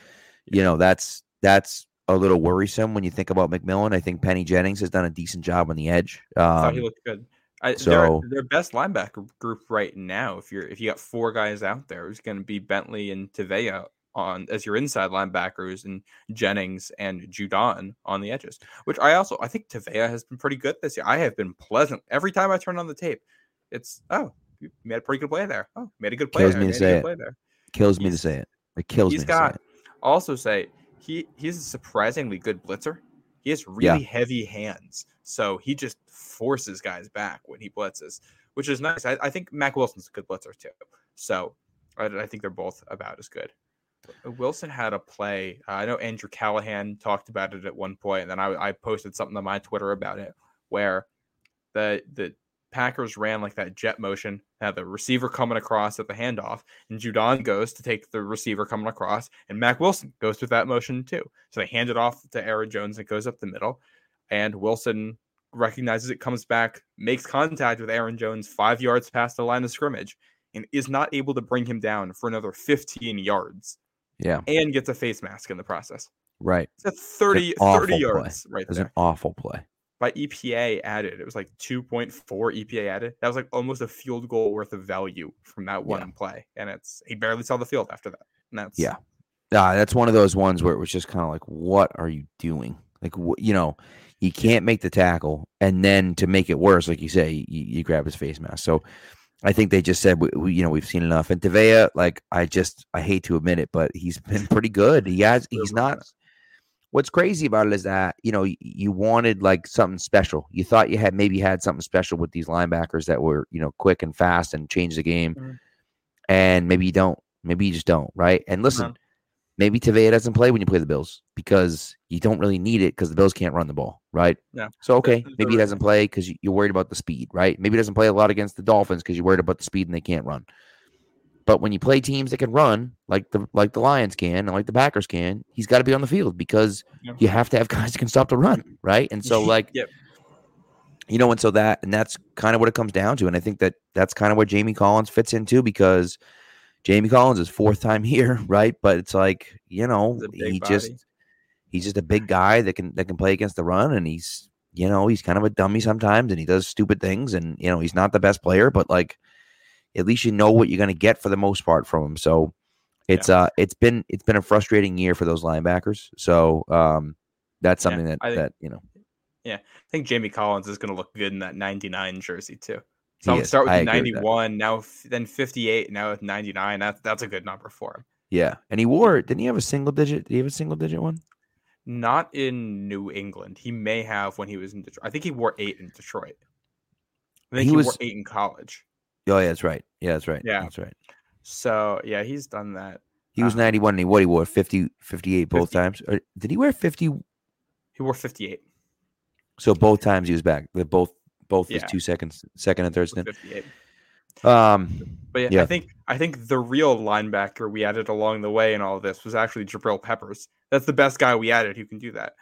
you know that's that's a little worrisome when you think about McMillan. I think Penny Jennings has done a decent job on the edge. Um, I thought he looked good. I, so their, their best linebacker group right now, if you're if you got four guys out there, it's going to be Bentley and Tavai on as your inside linebackers and Jennings and Judon on the edges. Which I also I think Tavai has been pretty good this year. I have been pleasant every time I turn on the tape. It's oh you made a pretty good play there. Oh made a good play. Kills there. me to say it. Kills me to say it. It kills me. He's got also say he he's a surprisingly good blitzer. He has really yeah. heavy hands. So he just forces guys back when he blitzes, which is nice. I, I think Mack Wilson's a good blitzer too. So I, I think they're both about as good. Wilson had a play. Uh, I know Andrew Callahan talked about it at one point, and then I, I posted something on my Twitter about it where the the Packers ran like that jet motion, had the receiver coming across at the handoff, and Judon goes to take the receiver coming across, and Mack Wilson goes through that motion too. So they hand it off to Aaron Jones, and it goes up the middle, and Wilson recognizes it, comes back, makes contact with Aaron Jones five yards past the line of scrimmage, and is not able to bring him down for another 15 yards. Yeah. And gets a face mask in the process. Right. It's a 30, It's 30 yards play. right It was there. an awful play. By EPA added, it was like 2.4 EPA added. That was like almost a field goal worth of value from that one play. And it's he barely saw the field after that. And that's Yeah. Ah, that's one of those ones where it was just kind of like, what are you doing? Like, wh- you know, you can't make the tackle, and then to make it worse, like you say, you, you grab his face mask. So, I think they just said, we, we, you know, we've seen enough. And Tavai, like, I just, I hate to admit it, but he's been pretty good. He has, he's not. What's crazy about it is that you know you wanted like something special. You thought you had maybe had something special with these linebackers that were you know quick and fast and change the game, Mhm. and maybe you don't. Maybe you just don't, right? And listen, No. maybe Tavai doesn't play when you play the Bills because you don't really need it because the Bills can't run the ball, right? No. So okay, maybe he doesn't play because you're worried about the speed, right? Maybe he doesn't play a lot against the Dolphins because you're worried about the speed and they can't run. But when you play teams that can run, like the like the Lions can and like the Packers can, he's got to be on the field because you have to have guys that can stop the run, right? And so like Yep. you know, and so that and that's kind of what it comes down to. And I think that that's kind of where Jamie Collins fits into because Jamie Collins is fourth time here, right? But it's like you know He's a big he body. just he's just a big guy that can that can play against the run, and he's you know he's kind of a dummy sometimes, and he does stupid things, and you know he's not the best player, but like at least you know what you're going to get for the most part from him. So it's uh it's been it's been a frustrating year for those linebackers. So um that's Yeah, something that think- that you know Yeah, I think Jamie Collins is going to look good in that 99 jersey too. So I'm start with I the agree with 91, now then 58, now with 99. That's that's a good number for him. yeah, and he wore didn't he have a single digit? Did he have a single digit one? Not in New England. He may have when he was in Detroit. I think he wore eight in Detroit. I think He he, was- wore eight in college. Oh yeah, that's right. Yeah, that's right. Yeah. that's right. So yeah, he's done that. He was Uh, 91 and he what he wore 50 58 both 50. times. Or did he wear 50 He wore 58. so both times he was back. The both both his two seconds second and third stint. 58. Um But yeah, Yeah. I think I think the real linebacker we added along the way in all of this was actually Jabril Peppers. That's the best guy we added who can do that.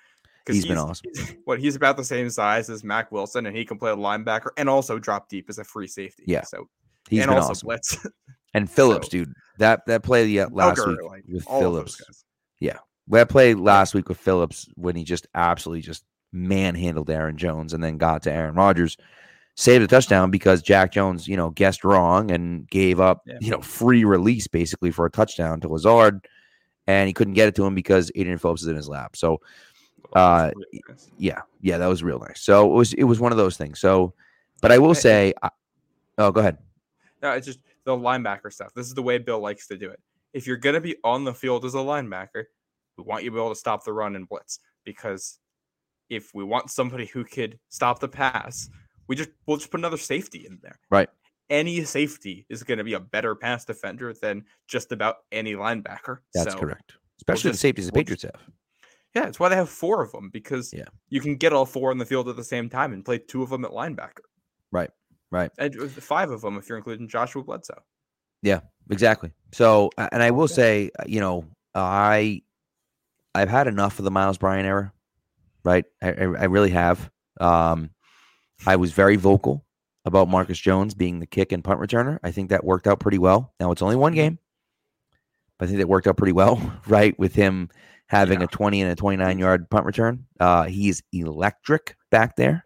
He's been awesome. he's- what he's about the same size as Mack Wilson, and he can play a linebacker and also drop deep as a free safety. Yeah, So he's and been also awesome. blitz. And Phillips, so- dude. That that play the, uh, last Elgar, week like, with all of those Phillips. Yeah, That play last week with Phillips when he just absolutely just manhandled Aaron Jones and then got to Aaron Rodgers, saved a touchdown because Jack Jones, you know, guessed wrong and gave up, Yeah. you know, free release basically for a touchdown to Lazard, and he couldn't get it to him because Adrian Phillips is in his lap. So Uh, really nice. yeah, yeah, that was real nice. So it was it was one of those things. So, but I will say, I, oh, go ahead. No, it's just the linebacker stuff. This is the way Bill likes to do it. If you're going to be on the field as a linebacker, we want you to be able to stop the run and blitz because if we want somebody who could stop the pass, we just we'll just put another safety in there. Right. Any safety is going to be a better pass defender than just about any linebacker. That's So, correct. Especially the just- safeties the we'll Patriots have. Yeah, it's why they have four of them because Yeah. you can get all four on the field at the same time and play two of them at linebacker. Right, right. And five of them if you're including Joshua Bledsoe. Yeah, exactly. So, and I will Yeah. say, uh, you know, I I've had enough of the Myles Bryant era. Right, I, I, really have. Um, I was very vocal about Marcus Jones being the kick and punt returner. I think that worked out pretty well. Now it's only one Mhm. game, but I think that worked out pretty well. Right, with him having Yeah. a twenty and a twenty-nine yard punt return. Uh, he's electric back there,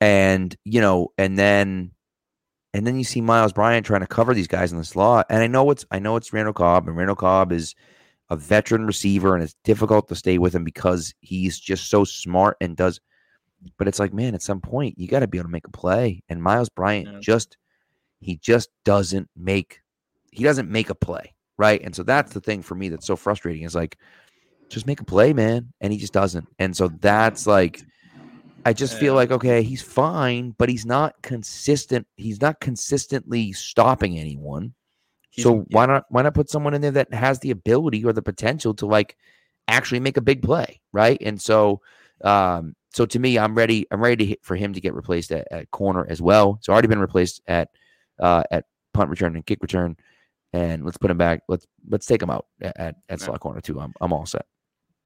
and you know, and then and then you see Myles Bryant trying to cover these guys in the slot. And I know it's I know it's Randall Cobb, and Randall Cobb is a veteran receiver, and it's difficult to stay with him because he's just so smart and does. But it's like, man, at some point you got to be able to make a play. And Myles Bryant Yeah. just he just doesn't make he doesn't make a play, right? And so that's the thing for me that's so frustrating is like just make a play, man, and he just doesn't. And so that's like I just feel like okay, he's fine, but he's not consistent. He's not consistently stopping anyone. He's- so why not why not put someone in there that has the ability or the potential to like actually make a big play, right? And so um so to me, I'm ready. I'm ready to hit for him to get replaced at, at corner as well. It's already been replaced at uh at punt return and kick return. And let's put him back. Let's let's take him out at at, at slot corner too. I'm I'm all set.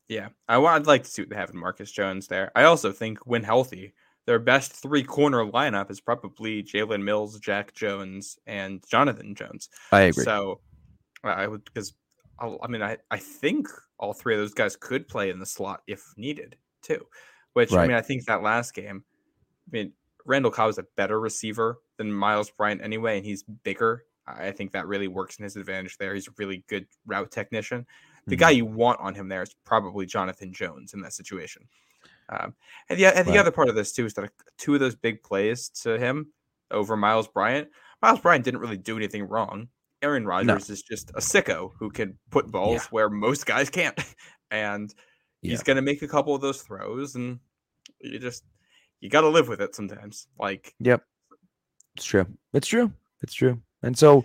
Yeah, I. I'd like to see what they have in Marcus Jones there. I also think when healthy, their best three corner lineup is probably Jalen Mills, Jack Jones, and Jonathan Jones. I agree. So I I would because I'll, mean I I think all three of those guys could play in the slot if needed too. Which I mean I think that last game, I mean Randall Cobb is a better receiver than Myles Bryant anyway, and he's bigger. I I think that really works in his advantage there. He's a really good route technician. The guy you want on him there is probably Jonathan Jones in that situation. Um, and yeah, and the Right. other part of this too is that two of those big plays to him over Myles Bryant. Myles Bryant didn't really do anything wrong. Aaron Rodgers is just a sicko who can put balls where most guys can't, and Yeah. he's going to make a couple of those throws, and you just you got to live with it sometimes. Like Yep. It's true. It's true. It's true. And so,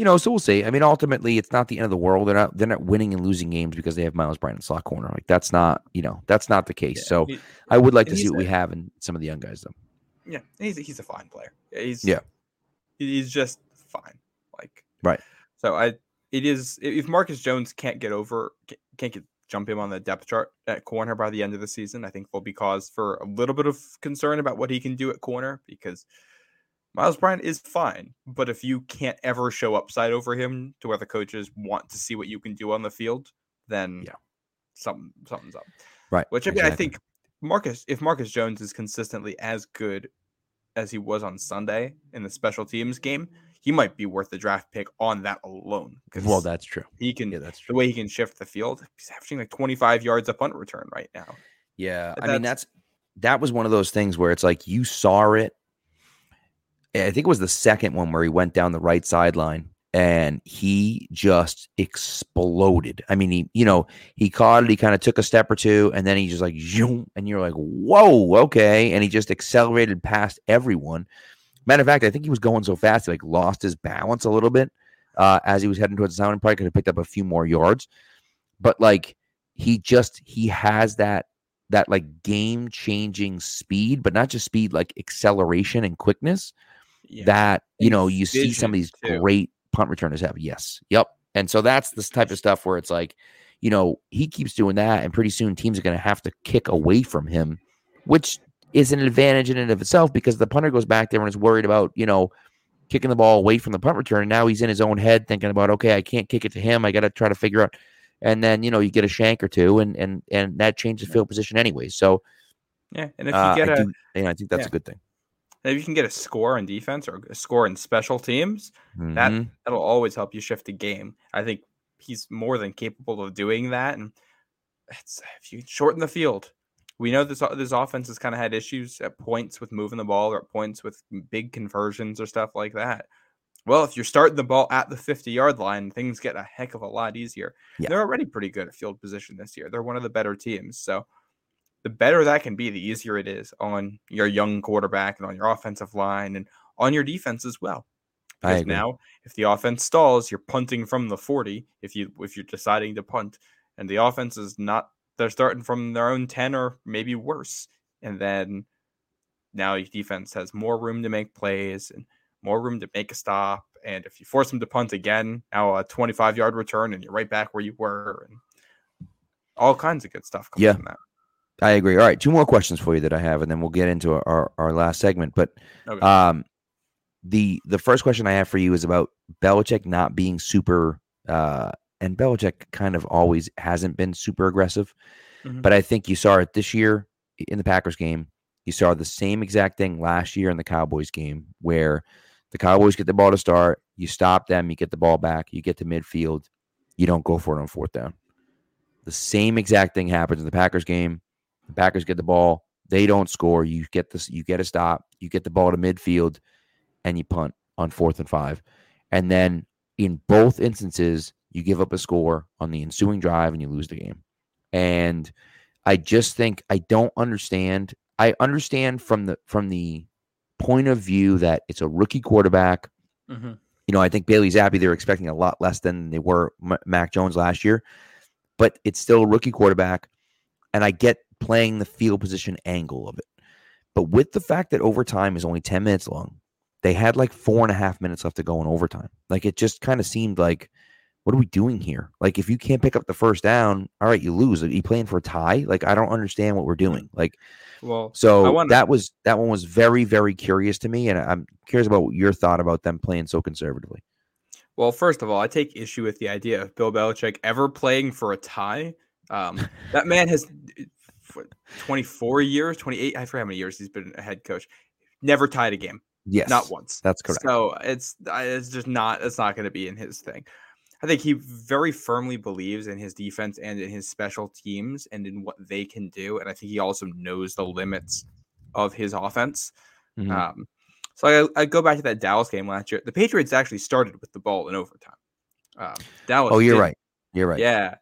you know, so we'll see. I mean, ultimately, it's not the end of the world. They're not they're not winning and losing games because they have Myles Bryant in slot corner. Like that's not, you know, that's not the case. yeah, so he- I would like to see what we have in some of the young guys, though. yeah, he's he's a fine player. He's Yeah. he's just fine. Like Right. So I it is if Marcus Jones can't get over can't get jump him on the depth chart at corner by the end of the season, I think there'll be cause for a little bit of concern about what he can do at corner because Myles Bryant is fine, but if you can't ever show upside over him to where the coaches want to see what you can do on the field, then Yeah. something something's up. Right. Which I mean, I think Marcus, if Marcus Jones is consistently as good as he was on Sunday in the special teams game, he might be worth the draft pick on that alone. Well, that's true. he can Yeah, that's the way he can shift the field. He's averaging like 25 yards a punt return right now. Yeah. But I mean, that's that was one of those things where it's like you saw it. I think it was the second one where he went down the right sideline and he just exploded. I mean, he, you know, he caught it, he kind of took a step or two, and then he just like zoom, and you're like, whoa, okay. And he just accelerated past everyone. Matter of fact, I think he was going so fast, he like lost his balance a little bit uh, as he was heading towards the sound and probably could have picked up a few more yards. But like he just he has that that like game changing speed, but not just speed, like acceleration and quickness Yeah. that you And know you see some of these too. great punt returners have. Yes, yep. And so that's this type of stuff where it's like, you know, he keeps doing that, and pretty soon teams are going to have to kick away from him, which is an advantage in and of itself because the punter goes back there and is worried about you know kicking the ball away from the punt return. Now he's in his own head thinking about, okay, I can't kick it to him. I got to try to figure out. And then you know you get a shank or two, and and and that changes field position anyway. So yeah. And if uh, you get I a do, yeah, I think that's yeah. a good thing. If you can get a score in defense or a score in special teams, that Mhm. that'll always help you shift the game. I think he's more than capable of doing that. And it's, if you shorten the field, we know this this offense has kind of had issues at points with moving the ball or at points with big conversions or stuff like that. Well, if you're starting the ball at the 50 yard line, things get a heck of a lot easier. Yeah. They're already pretty good at field position this year. They're one of the better teams. So the better that can be, the easier it is on your young quarterback and on your offensive line and on your defense as well. Because now, if the offense stalls, you're punting from the 40. If you if you're deciding to punt, and the offense is not, they're starting from their own 10 or maybe worse, and then now your defense has more room to make plays and more room to make a stop. And if you force them to punt again, now a 25 yard return, and you're right back where you were, and all kinds of good stuff comes Yeah. from that. I agree. All right, two more questions for you that I have, and then we'll get into our, our, our last segment. But Okay. um, the the first question I have for you is about Belichick not being super, uh, and Belichick kind of always hasn't been super aggressive, Mhm. but I think you saw it this year in the Packers game. You saw the same exact thing last year in the Cowboys game, where the Cowboys get the ball to start, you stop them, you get the ball back, you get to midfield, you don't go for it on fourth down. The same exact thing happens in the Packers game. The Packers get the ball, they don't score. You get this, you get a stop, you get the ball to midfield, and you punt on fourth and five. And then in both instances, you give up a score on the ensuing drive and you lose the game. And I just think I don't understand. I understand from the from the point of view that it's a rookie quarterback Mhm. You know, I think Bailey Zappe, they're expecting a lot less than they were M- Mac Jones last year, but it's still a rookie quarterback. And I get playing the field position angle of it. But with the fact that overtime is only 10 minutes long, they had like four and a half minutes left to go in overtime. Like it just kind of seemed like, what are we doing here? Like if you can't pick up the first down, all right, you lose. Are you playing for a tie? Like I don't understand what we're doing. Like, Well, so wanna- that was that one was very very curious to me, and I'm curious about what your thought about them playing so conservatively. Well, first of all, I take issue with the idea of Bill Belichick ever playing for a tie. Um, that man has 24 years, 28, I forget how many years he's been a head coach. Never tied a game, Yes, not once. That's correct. So it's it's just not it's not going to be in his thing. I think he very firmly believes in his defense and in his special teams and in what they can do, and I think he also knows the limits of his offense. Mhm. Um, so I, I go back to that Dallas game last year. The Patriots actually started with the ball in overtime. Um, Dallas. oh, you're didn't. right. You're right. Yeah,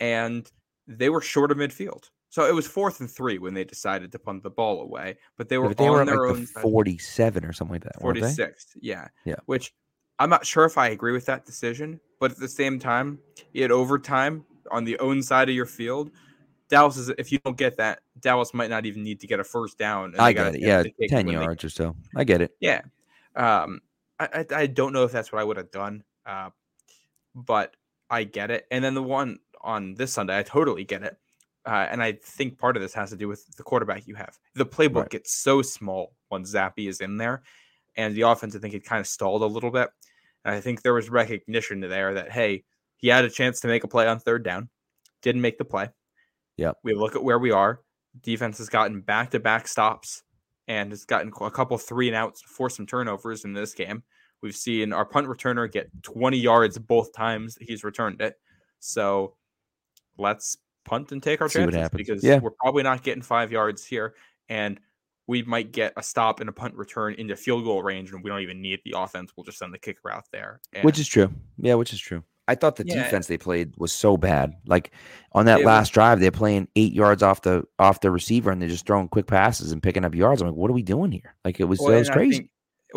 and they were short of midfield, so it was fourth and three when they decided to punt the ball away. But they were but they on were their like own the 47 or something like that. 46 yeah Yeah. which i'm not sure if i agree with that decision but at the same time you had overtime on the own side of your field dallas is if you don't get that dallas might not even need to get a first down and I got get it. Yeah, to take it 10 when they- yards or so. I get it. yeah um I, I i don't know if that's what i would have done uh but i get it and then the one on this sunday i totally get it uh, and I think part of this has to do with the quarterback you have. The playbook Right. gets so small once Zappe is in there, and the offense I think it kind of stalled a little bit. And I think there was recognition there that hey, he had a chance to make a play on third down, didn't make the play. Yep. We look at where we are. Defense has gotten back to back stops and has gotten a couple three and outs, forced some turnovers in this game. We've seen our punt returner get 20 yards both times he's returned it. So let's punt and take our See chances because Yeah. we're probably not getting five yards here. And we might get a stop and a punt return into field goal range, and we don't even need the offense. We'll just send the kicker out there. Which is true. Yeah, which is true. I thought the Yeah. defense they played was so bad. Like on that It was- last drive, they're playing eight yards off the off the receiver, and they're just throwing quick passes and picking up yards. I'm like, what are we doing here? Like it was, Well, it was and crazy.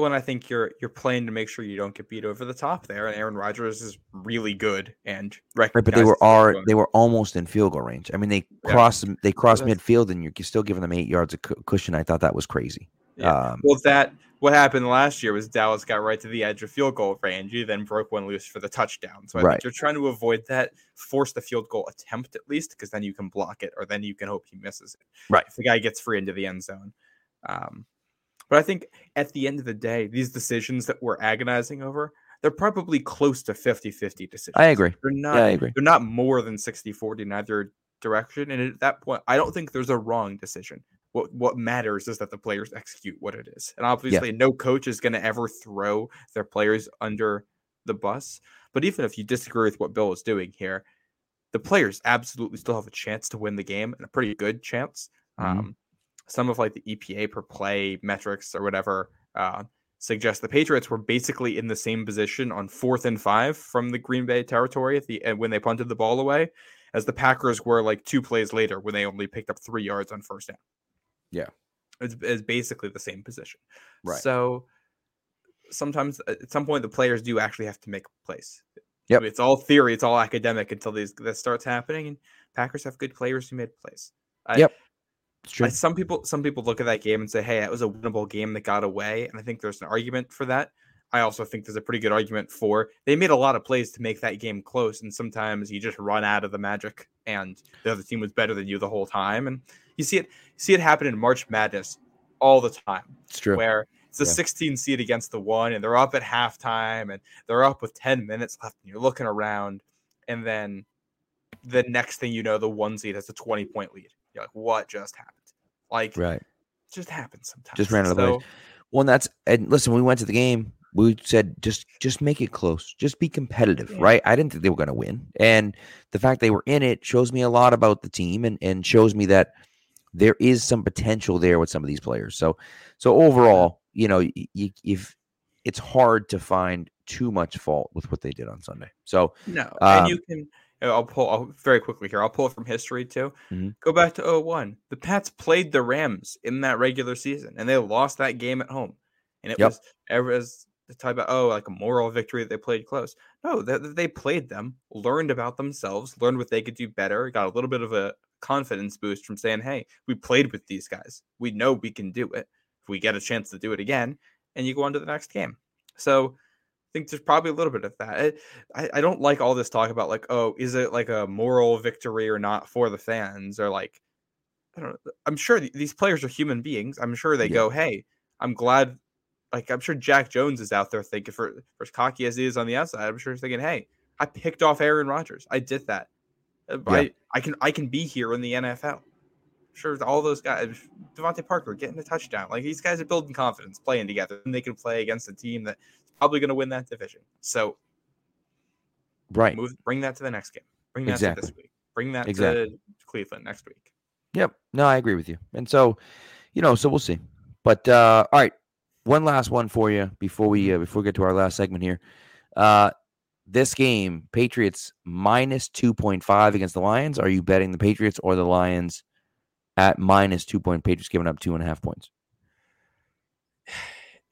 And I think you're you're playing to make sure you don't get beat over the top there. And Aaron Rodgers is really good and Right, but they were are going they were almost in field goal range. I mean, they Yeah. crossed they crossed That's- midfield, and you're still giving them eight yards of cushion. I thought that was crazy. Yeah. Um, Well, that what happened last year was Dallas got right to the edge of field goal range. You then broke one loose for the touchdown. So I Right. think you're trying to avoid that. Force the field goal attempt at least, because then you can block it, or then you can hope he misses it. Right. If the guy gets free into the end zone. Um, but I think at the end of the day, these decisions that we're agonizing over, they're probably close to 50-50 decisions. I agree. They're not yeah, I agree. they're not more than 60-40 in either direction. And at that point, I don't think there's a wrong decision. What what matters is that the players execute what it is. And obviously, no coach is going to ever throw their players under the bus. But even if you disagree with what Bill is doing here, the players absolutely still have a chance to win the game and a pretty good chance. Mhm. Um, some of like the EPA per play metrics or whatever uh, suggest the Patriots were basically in the same position on fourth and five from the Green Bay territory at the uh, when they punted the ball away, as the Packers were like two plays later when they only picked up three yards on first down. Yeah. it's, it's basically the same position. Right. So sometimes uh, at some point the players do actually have to make plays. Yep. It's all theory, it's all academic until these this starts happening. And Packers have good players who made plays. I, Yep. I- some people some people look at that game and say, "Hey, that was a winnable game that got away," and I think there's an argument for that. I also think there's a pretty good argument for they made a lot of plays to make that game close, and sometimes you just run out of the magic, and the other team was better than you the whole time, and you see it you see it happen in March Madness all the time, It's true. where it's a Yeah. 16 seed against the one, and they're up at halftime, and they're up with 10 minutes left, and you're looking around, and then the next thing you know, the one seed has a 20 point lead. You're like, what just happened? Like, Right. just happens sometimes. Just ran out of the so, Well, and that's and listen, we went to the game, we said just just make it close, just be competitive, Yeah. right? I didn't think they were going to win, and the fact they were in it shows me a lot about the team, and and shows me that there is some potential there with some of these players. So, so overall, you know, y- y- if it's hard to find too much fault with what they did on Sunday. So, No, Um, and you can. I'll pull I'll, very quickly here. I'll pull it from history too. Mhm. Go back to 01. The Pats played the Rams in that regular season, and they lost that game at home. And it Yep. was ever as to talk about oh like a moral victory that they played close. No, they, they played them, learned about themselves, learned what they could do better, got a little bit of a confidence boost from saying, "Hey, we played with these guys. We know we can do it. If we get a chance to do it again." And you go on to the next game. So think there's probably a little bit of that. I, I don't like all this talk about like, oh, is it like a moral victory or not for the fans or like I don't know. I'm sure these players are human beings. I'm sure they yeah. go, "Hey, I'm glad like I'm sure Jack Jones is out there thinking for, for as cocky as he is on the outside. I'm sure he's thinking, "Hey, I picked off Aaron Rodgers. I did that. Uh, yeah. I, I can I can be here in the NFL." Sure, all those guys, DeVante Parker getting a touchdown. Like these guys are building confidence, playing together, and they can play against a team that's probably going to win that division. So, right, move, bring that to the next game. Bring that exactly. to this week. Bring that exactly. to Cleveland next week. Yep. No, I agree with you. And so, you know, so we'll see. But uh, all right, one last one for you before we uh, before we get to our last segment here. Uh, this game, Patriots minus two point five against the Lions. Are you betting the Patriots or the Lions at minus two point? Patriots giving up two and a half points.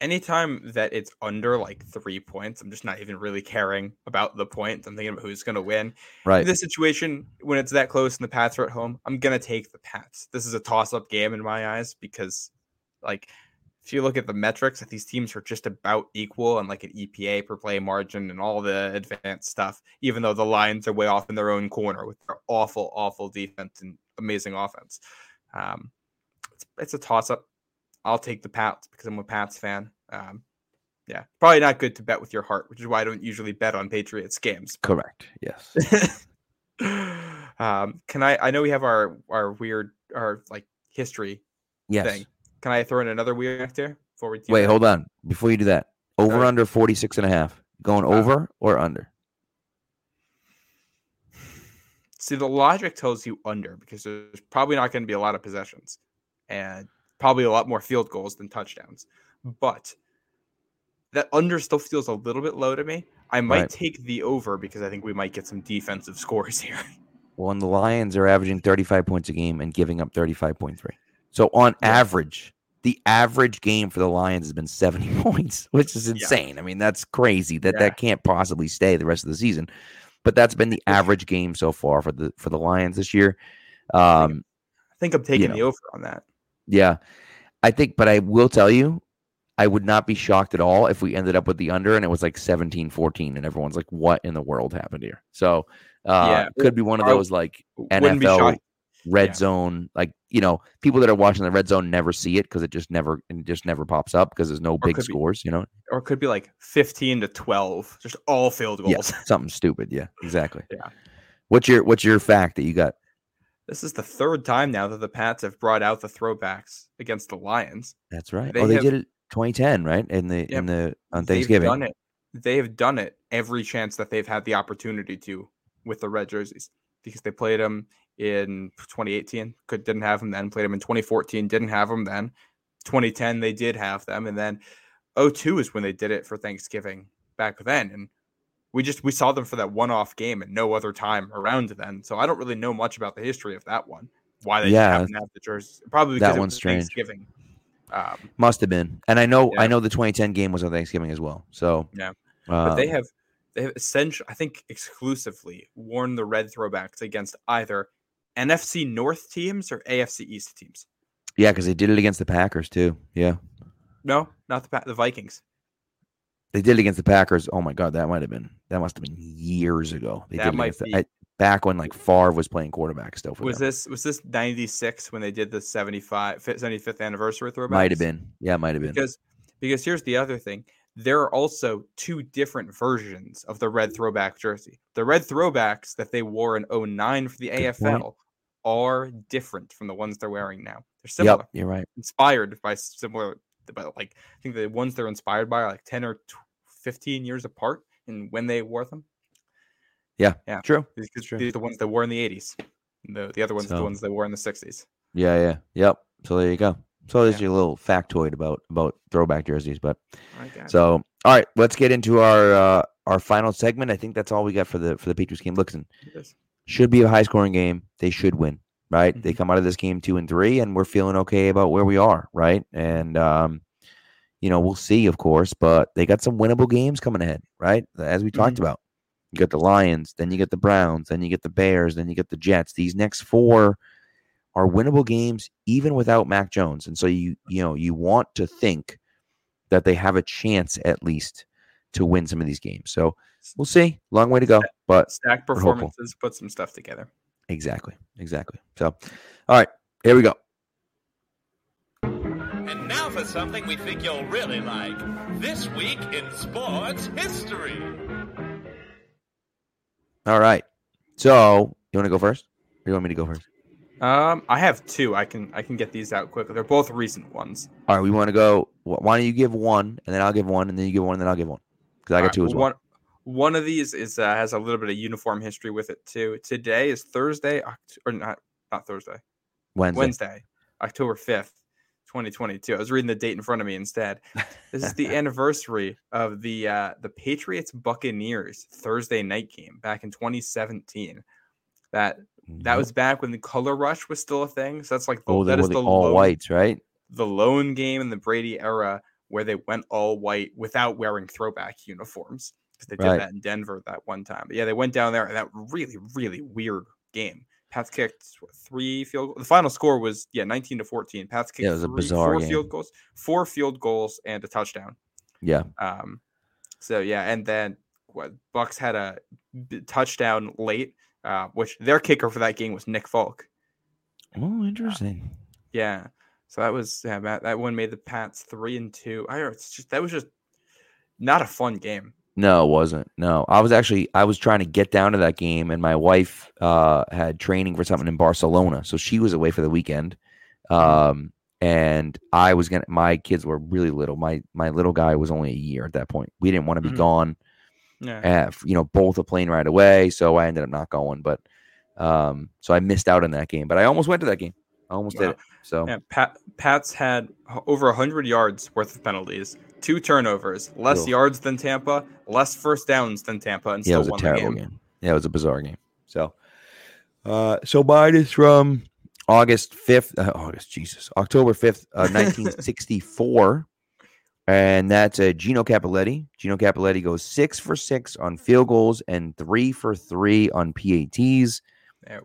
Anytime that it's under like three points, I'm just not even really caring about the points. I'm thinking about who's going to win. Right. In this situation, when it's that close and the Pats are at home, I'm going to take the Pats. This is a toss up game in my eyes because, like, if you look at the metrics, that these teams are just about equal and like an EPA per play margin and all the advanced stuff, even though the Lions are way off in their own corner with their awful, awful defense and amazing offense. Um, it's, it's a toss up. I'll take the Pats because I'm a Pats fan. Um, yeah, probably not good to bet with your heart, which is why I don't usually bet on Patriots games. Correct. Yes. um, can I? I know we have our our weird our like history yes. thing. Can I throw in another weird actor before we wait? That? Hold on. Before you do that, over right. under 46 and a half. Going over or under? See, the logic tells you under because there's probably not going to be a lot of possessions and probably a lot more field goals than touchdowns. But that under still feels a little bit low to me. I might right. take the over because I think we might get some defensive scores here. Well, and the Lions are averaging 35 points a game and giving up 35.3. So on yeah. average, the average game for the Lions has been 70 points, which is insane. Yeah. I mean, that's crazy that yeah. that can't possibly stay the rest of the season. But that's been the average game so far for the for the Lions this year. Um, I think I'm taking you know, the over on that. Yeah. I think but I will tell you I would not be shocked at all if we ended up with the under and it was like 17 14 and everyone's like what in the world happened here. So, uh yeah, could be one of those like NFL red yeah. zone like you know people that are watching the red zone never see it because it just never it just never pops up because there's no or big scores be, you know? or it could be like 15 to 12 just all field goals. yeah, something stupid yeah exactly. Yeah. What's your what's your fact that you got? This is the third time now that the pats have brought out the throwbacks against the lions. That's right. They oh they have, did it 2010 right? In the in the on thanksgiving. done it they have done it every chance that they've had the opportunity to with the red jerseys because they played them in 2018. Could didn't have them then. Played them in 2014. Didn't have them then. 2010 they did have them, and then 02 is when they did it for Thanksgiving back then. And we just we saw them for that one-off game and no other time around then. So I don't really know much about the history of that one. Why they yeah, haven't have the jersey? Probably because that one's strange. Thanksgiving. Um, Must have been, and I know yeah. I know the 2010 game was on Thanksgiving as well. So yeah, um, but they have they have essentially, I think, exclusively worn the red throwbacks against either NFC North teams or AFC East teams? Yeah, because they did it against the Packers too. Yeah. No, not the the Vikings. They did it against the Packers. Oh my god, that might have been that must have been years ago. They that did might be. The, back when like Favre was playing quarterback still. was them. this was this ninety six when they did the 75 75th anniversary throwback? Might have been. Yeah, might have been. Because because here's the other thing. There are also two different versions of the red mm-hmm. throwback jersey. The red throwbacks that they wore in 09 for the Good AFL point are different from the ones they're wearing now. They're similar. Yep, you're right. Inspired by similar, but like I think the ones they're inspired by are like 10 or 15 years apart in when they wore them. Yeah, yeah, true. These, true. these are the ones that wore in the 80s. The the other ones so, are the ones that wore in the 60s. Yeah, yeah, yep. So there you go. So there's yeah. your little factoid about about throwback jerseys. But so all right, let's get into our uh, our final segment. I think that's all we got for the for the Patriots game. Listen, should be a high scoring game. They should win, right? Mm-hmm. They come out of this game two and three, and we're feeling okay about where we are, right? And um, you know, we'll see, of course, but they got some winnable games coming ahead, right? As we talked Mhm. about. You got the Lions, then you get the Browns, then you get the Bears, then you get the Jets. These next four are winnable games even without Mac Jones. And so you you know, you want to think that they have a chance at least to win some of these games. So we'll see. Long way to go, but Stack performances, put some stuff together. exactly. Exactly. So all right, here we go. And now for something we think you'll really like. This week in sports history. All right. So you want to go first? Or you want me to go first? Um, I have two. I can I can get these out quickly. They're both recent ones. All right, we want to go. Why don't you give one, and then I'll give one, and then you give one, and then I'll give one, because I got Alright, two as well. One one of these is uh, has a little bit of uniform history with it too. Today is Thursday, or not not Thursday, Wednesday. Wednesday, October fifth, twenty twenty two. I was reading the date in front of me instead. This is the anniversary of the uh, the Patriots Buccaneers Thursday night game back in twenty seventeen. That that was back when the color rush was still a thing. So that's like the, oh, that is the all lone- whites, right? the lone game in the Brady era where they went all white without wearing throwback uniforms because they did Right. that in Denver that one time. But yeah, they went down there and that really, really weird game. Pats kicked what, three field. goals. The final score was yeah, nineteen to fourteen. Pats kicked Yeah, it was a three- bizarre four game. field goals, four field goals and a touchdown. Yeah. Um, so yeah, and then what Bucs had a b- touchdown late, uh, which their kicker for that game was Nick Folk. Oh, interesting. Yeah. So that was yeah, that, that one made the Pats three and two. I it's just that was just not a fun game. No, it wasn't. No, I was actually I was trying to get down to that game, and my wife uh, had training for something in Barcelona, so she was away for the weekend. Um, and I was gonna. My kids were really little. My my little guy was only a year at that point. We didn't want to be Mhm. gone. Yeah. uh, f- you know, both a plane right away. So I ended up not going, but um, so I missed out on that game. But I almost went to that game. I almost did it. So Yeah, Pat, Pats had over 100 yards worth of penalties, two turnovers, less Ugh. yards than Tampa, less first downs than Tampa, and yeah, it still was a won terrible the game. game. Yeah, it was a bizarre game. So, uh, so mine is from August fifth. Uh, August, Jesus, October fifth, uh, nineteen sixty four. And that's uh, Gino Cappelletti. Gino Cappelletti goes six for six on field goals and three for three on PATs.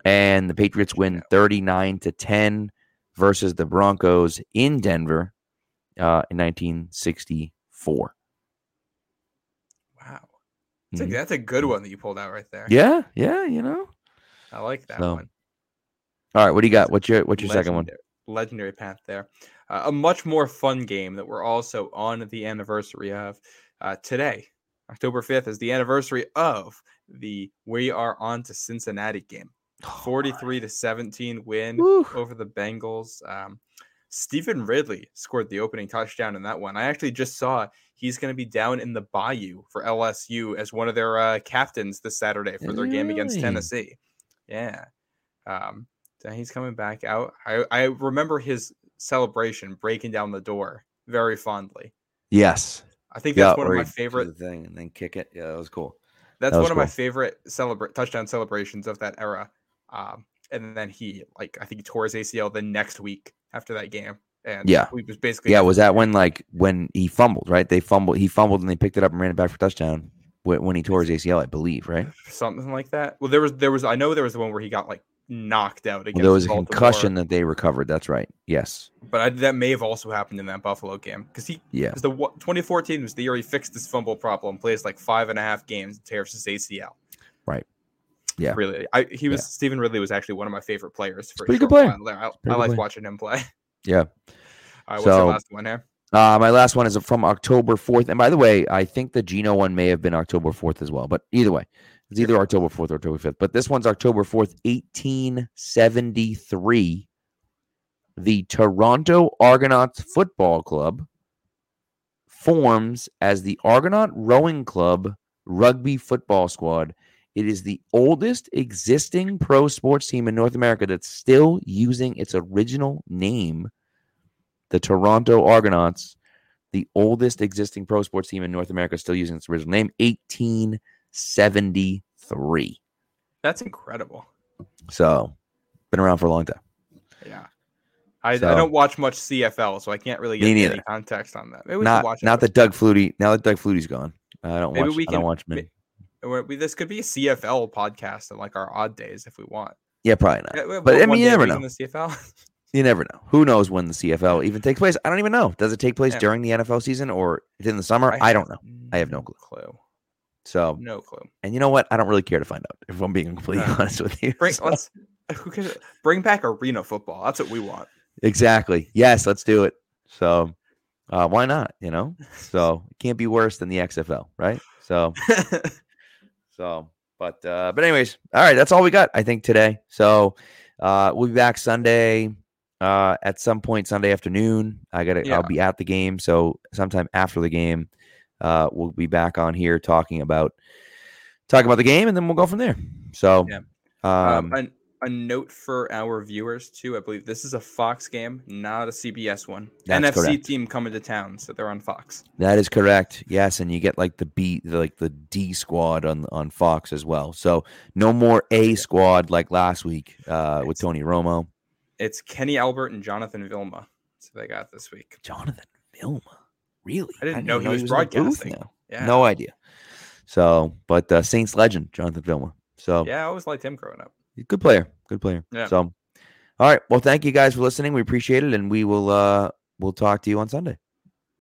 And the Patriots win 39 to 10 versus the Broncos in Denver uh, in 1964. Wow. That's, a, Mhm. that's a good one that you pulled out right there. Yeah, yeah, you know. I like that So, one. All right, what do you got? What's your what's your second one? Legendary- Legendary path there. Uh, a much more fun game that we're also on the anniversary of uh, today. October 5th is the anniversary of the We Are On to Cincinnati game. 43 to 17 win Woo. over the Bengals. Um, Stevan Ridley scored the opening touchdown in that one. I actually just saw he's going to be down in the Bayou for LSU as one of their uh, captains this Saturday for their game against Tennessee. Yeah. Um, he's coming back out. I, I remember his celebration breaking down the door very fondly. Yes. I think that's one of my favorite thing and then kick it. Yeah, that was cool. That's That was one of my favorite celebra- touchdown celebrations of that era. Um, and then he, like, I think he tore his ACL the next week after that game. And Yeah. we was basically Yeah, was that when like when he fumbled, right? They fumbled, he fumbled and they picked it up and ran it back for touchdown when, when he tore his ACL, I believe, right? something like that. Well, there was there was I know there was the one where he got like knocked out against Well, there was a concussion that they recovered. That's right. Yes. but I, that may have also happened in that Buffalo game because he Yeah. because the 2014 was the year he fixed his fumble problem, plays like five and a half games, and tears his ACL. Right. Yeah. really. I he was Yeah. Stevan Ridley was actually one of my favorite players for pretty good player. I, I like watching him play. Yeah. All right, what's So- your last one here? Uh, my last one is from October 4th. And by the way, I think the Gino one may have been October 4th as well. But either way, it's either October 4th or October 5th. But this one's October 4th, 1873. The Toronto Argonauts Football Club forms as the Argonaut Rowing Club Rugby Football Squad. It is the oldest existing pro sports team in North America that's still using its original name the Toronto Argonauts, the oldest existing pro sports team in North America, still using its original name, 1873. That's incredible. So, been around for a long time. Yeah. I, So- I don't watch much CFL, so I can't really get any context on that. Maybe we not watch not that Doug Flutie. Now that Doug Flutie's gone, I don't Maybe watch. we I don't can- watch many. We, this could be a CFL podcast on like our odd days if we want. Yeah, probably not. Yeah, But, I mean, you never know. in the CFL. You never know. Who knows when the CFL even takes place? I don't even know. Does it take place Yeah. during the NFL season or in the summer? I, don't know. I have no clue. clue. So, No clue. and you know what? I don't really care to find out. If I'm being completely No. honest with you. Bring So- let's who bring back arena football. That's what we want. exactly. Yes, let's do it. So, uh, why not? You know. So it can't be worse than the XFL, right? So, so, but, uh, but anyways, all right. That's all we got. I think today. So, uh, we'll be back Sunday. Uh, at some point Sunday afternoon, I gotta. Yeah. I'll be at the game. So sometime after the game, uh, we'll be back on here talking about talking about the game, and then we'll go from there. So, Yeah. um, um, a, a note for our viewers too. I believe this is a Fox game, not a CBS one. NFC correct. team coming to town, so they're on Fox. that is correct. Yes, and you get like the B, like the D squad on on Fox as well. So no more A squad like last week uh, with Tony Romo, It's Kenny Albert and Jonathan Vilma. So they got this week. Jonathan Vilma. Really, I didn't even know he was the broadcasting. Yeah. No idea. So, but uh, Saints legend Jonathan Vilma. So Yeah, I always liked him growing up. good player, good player. Yeah. So, all right. Well, thank you guys for listening. We appreciate it, and we will uh we'll talk to you on Sunday.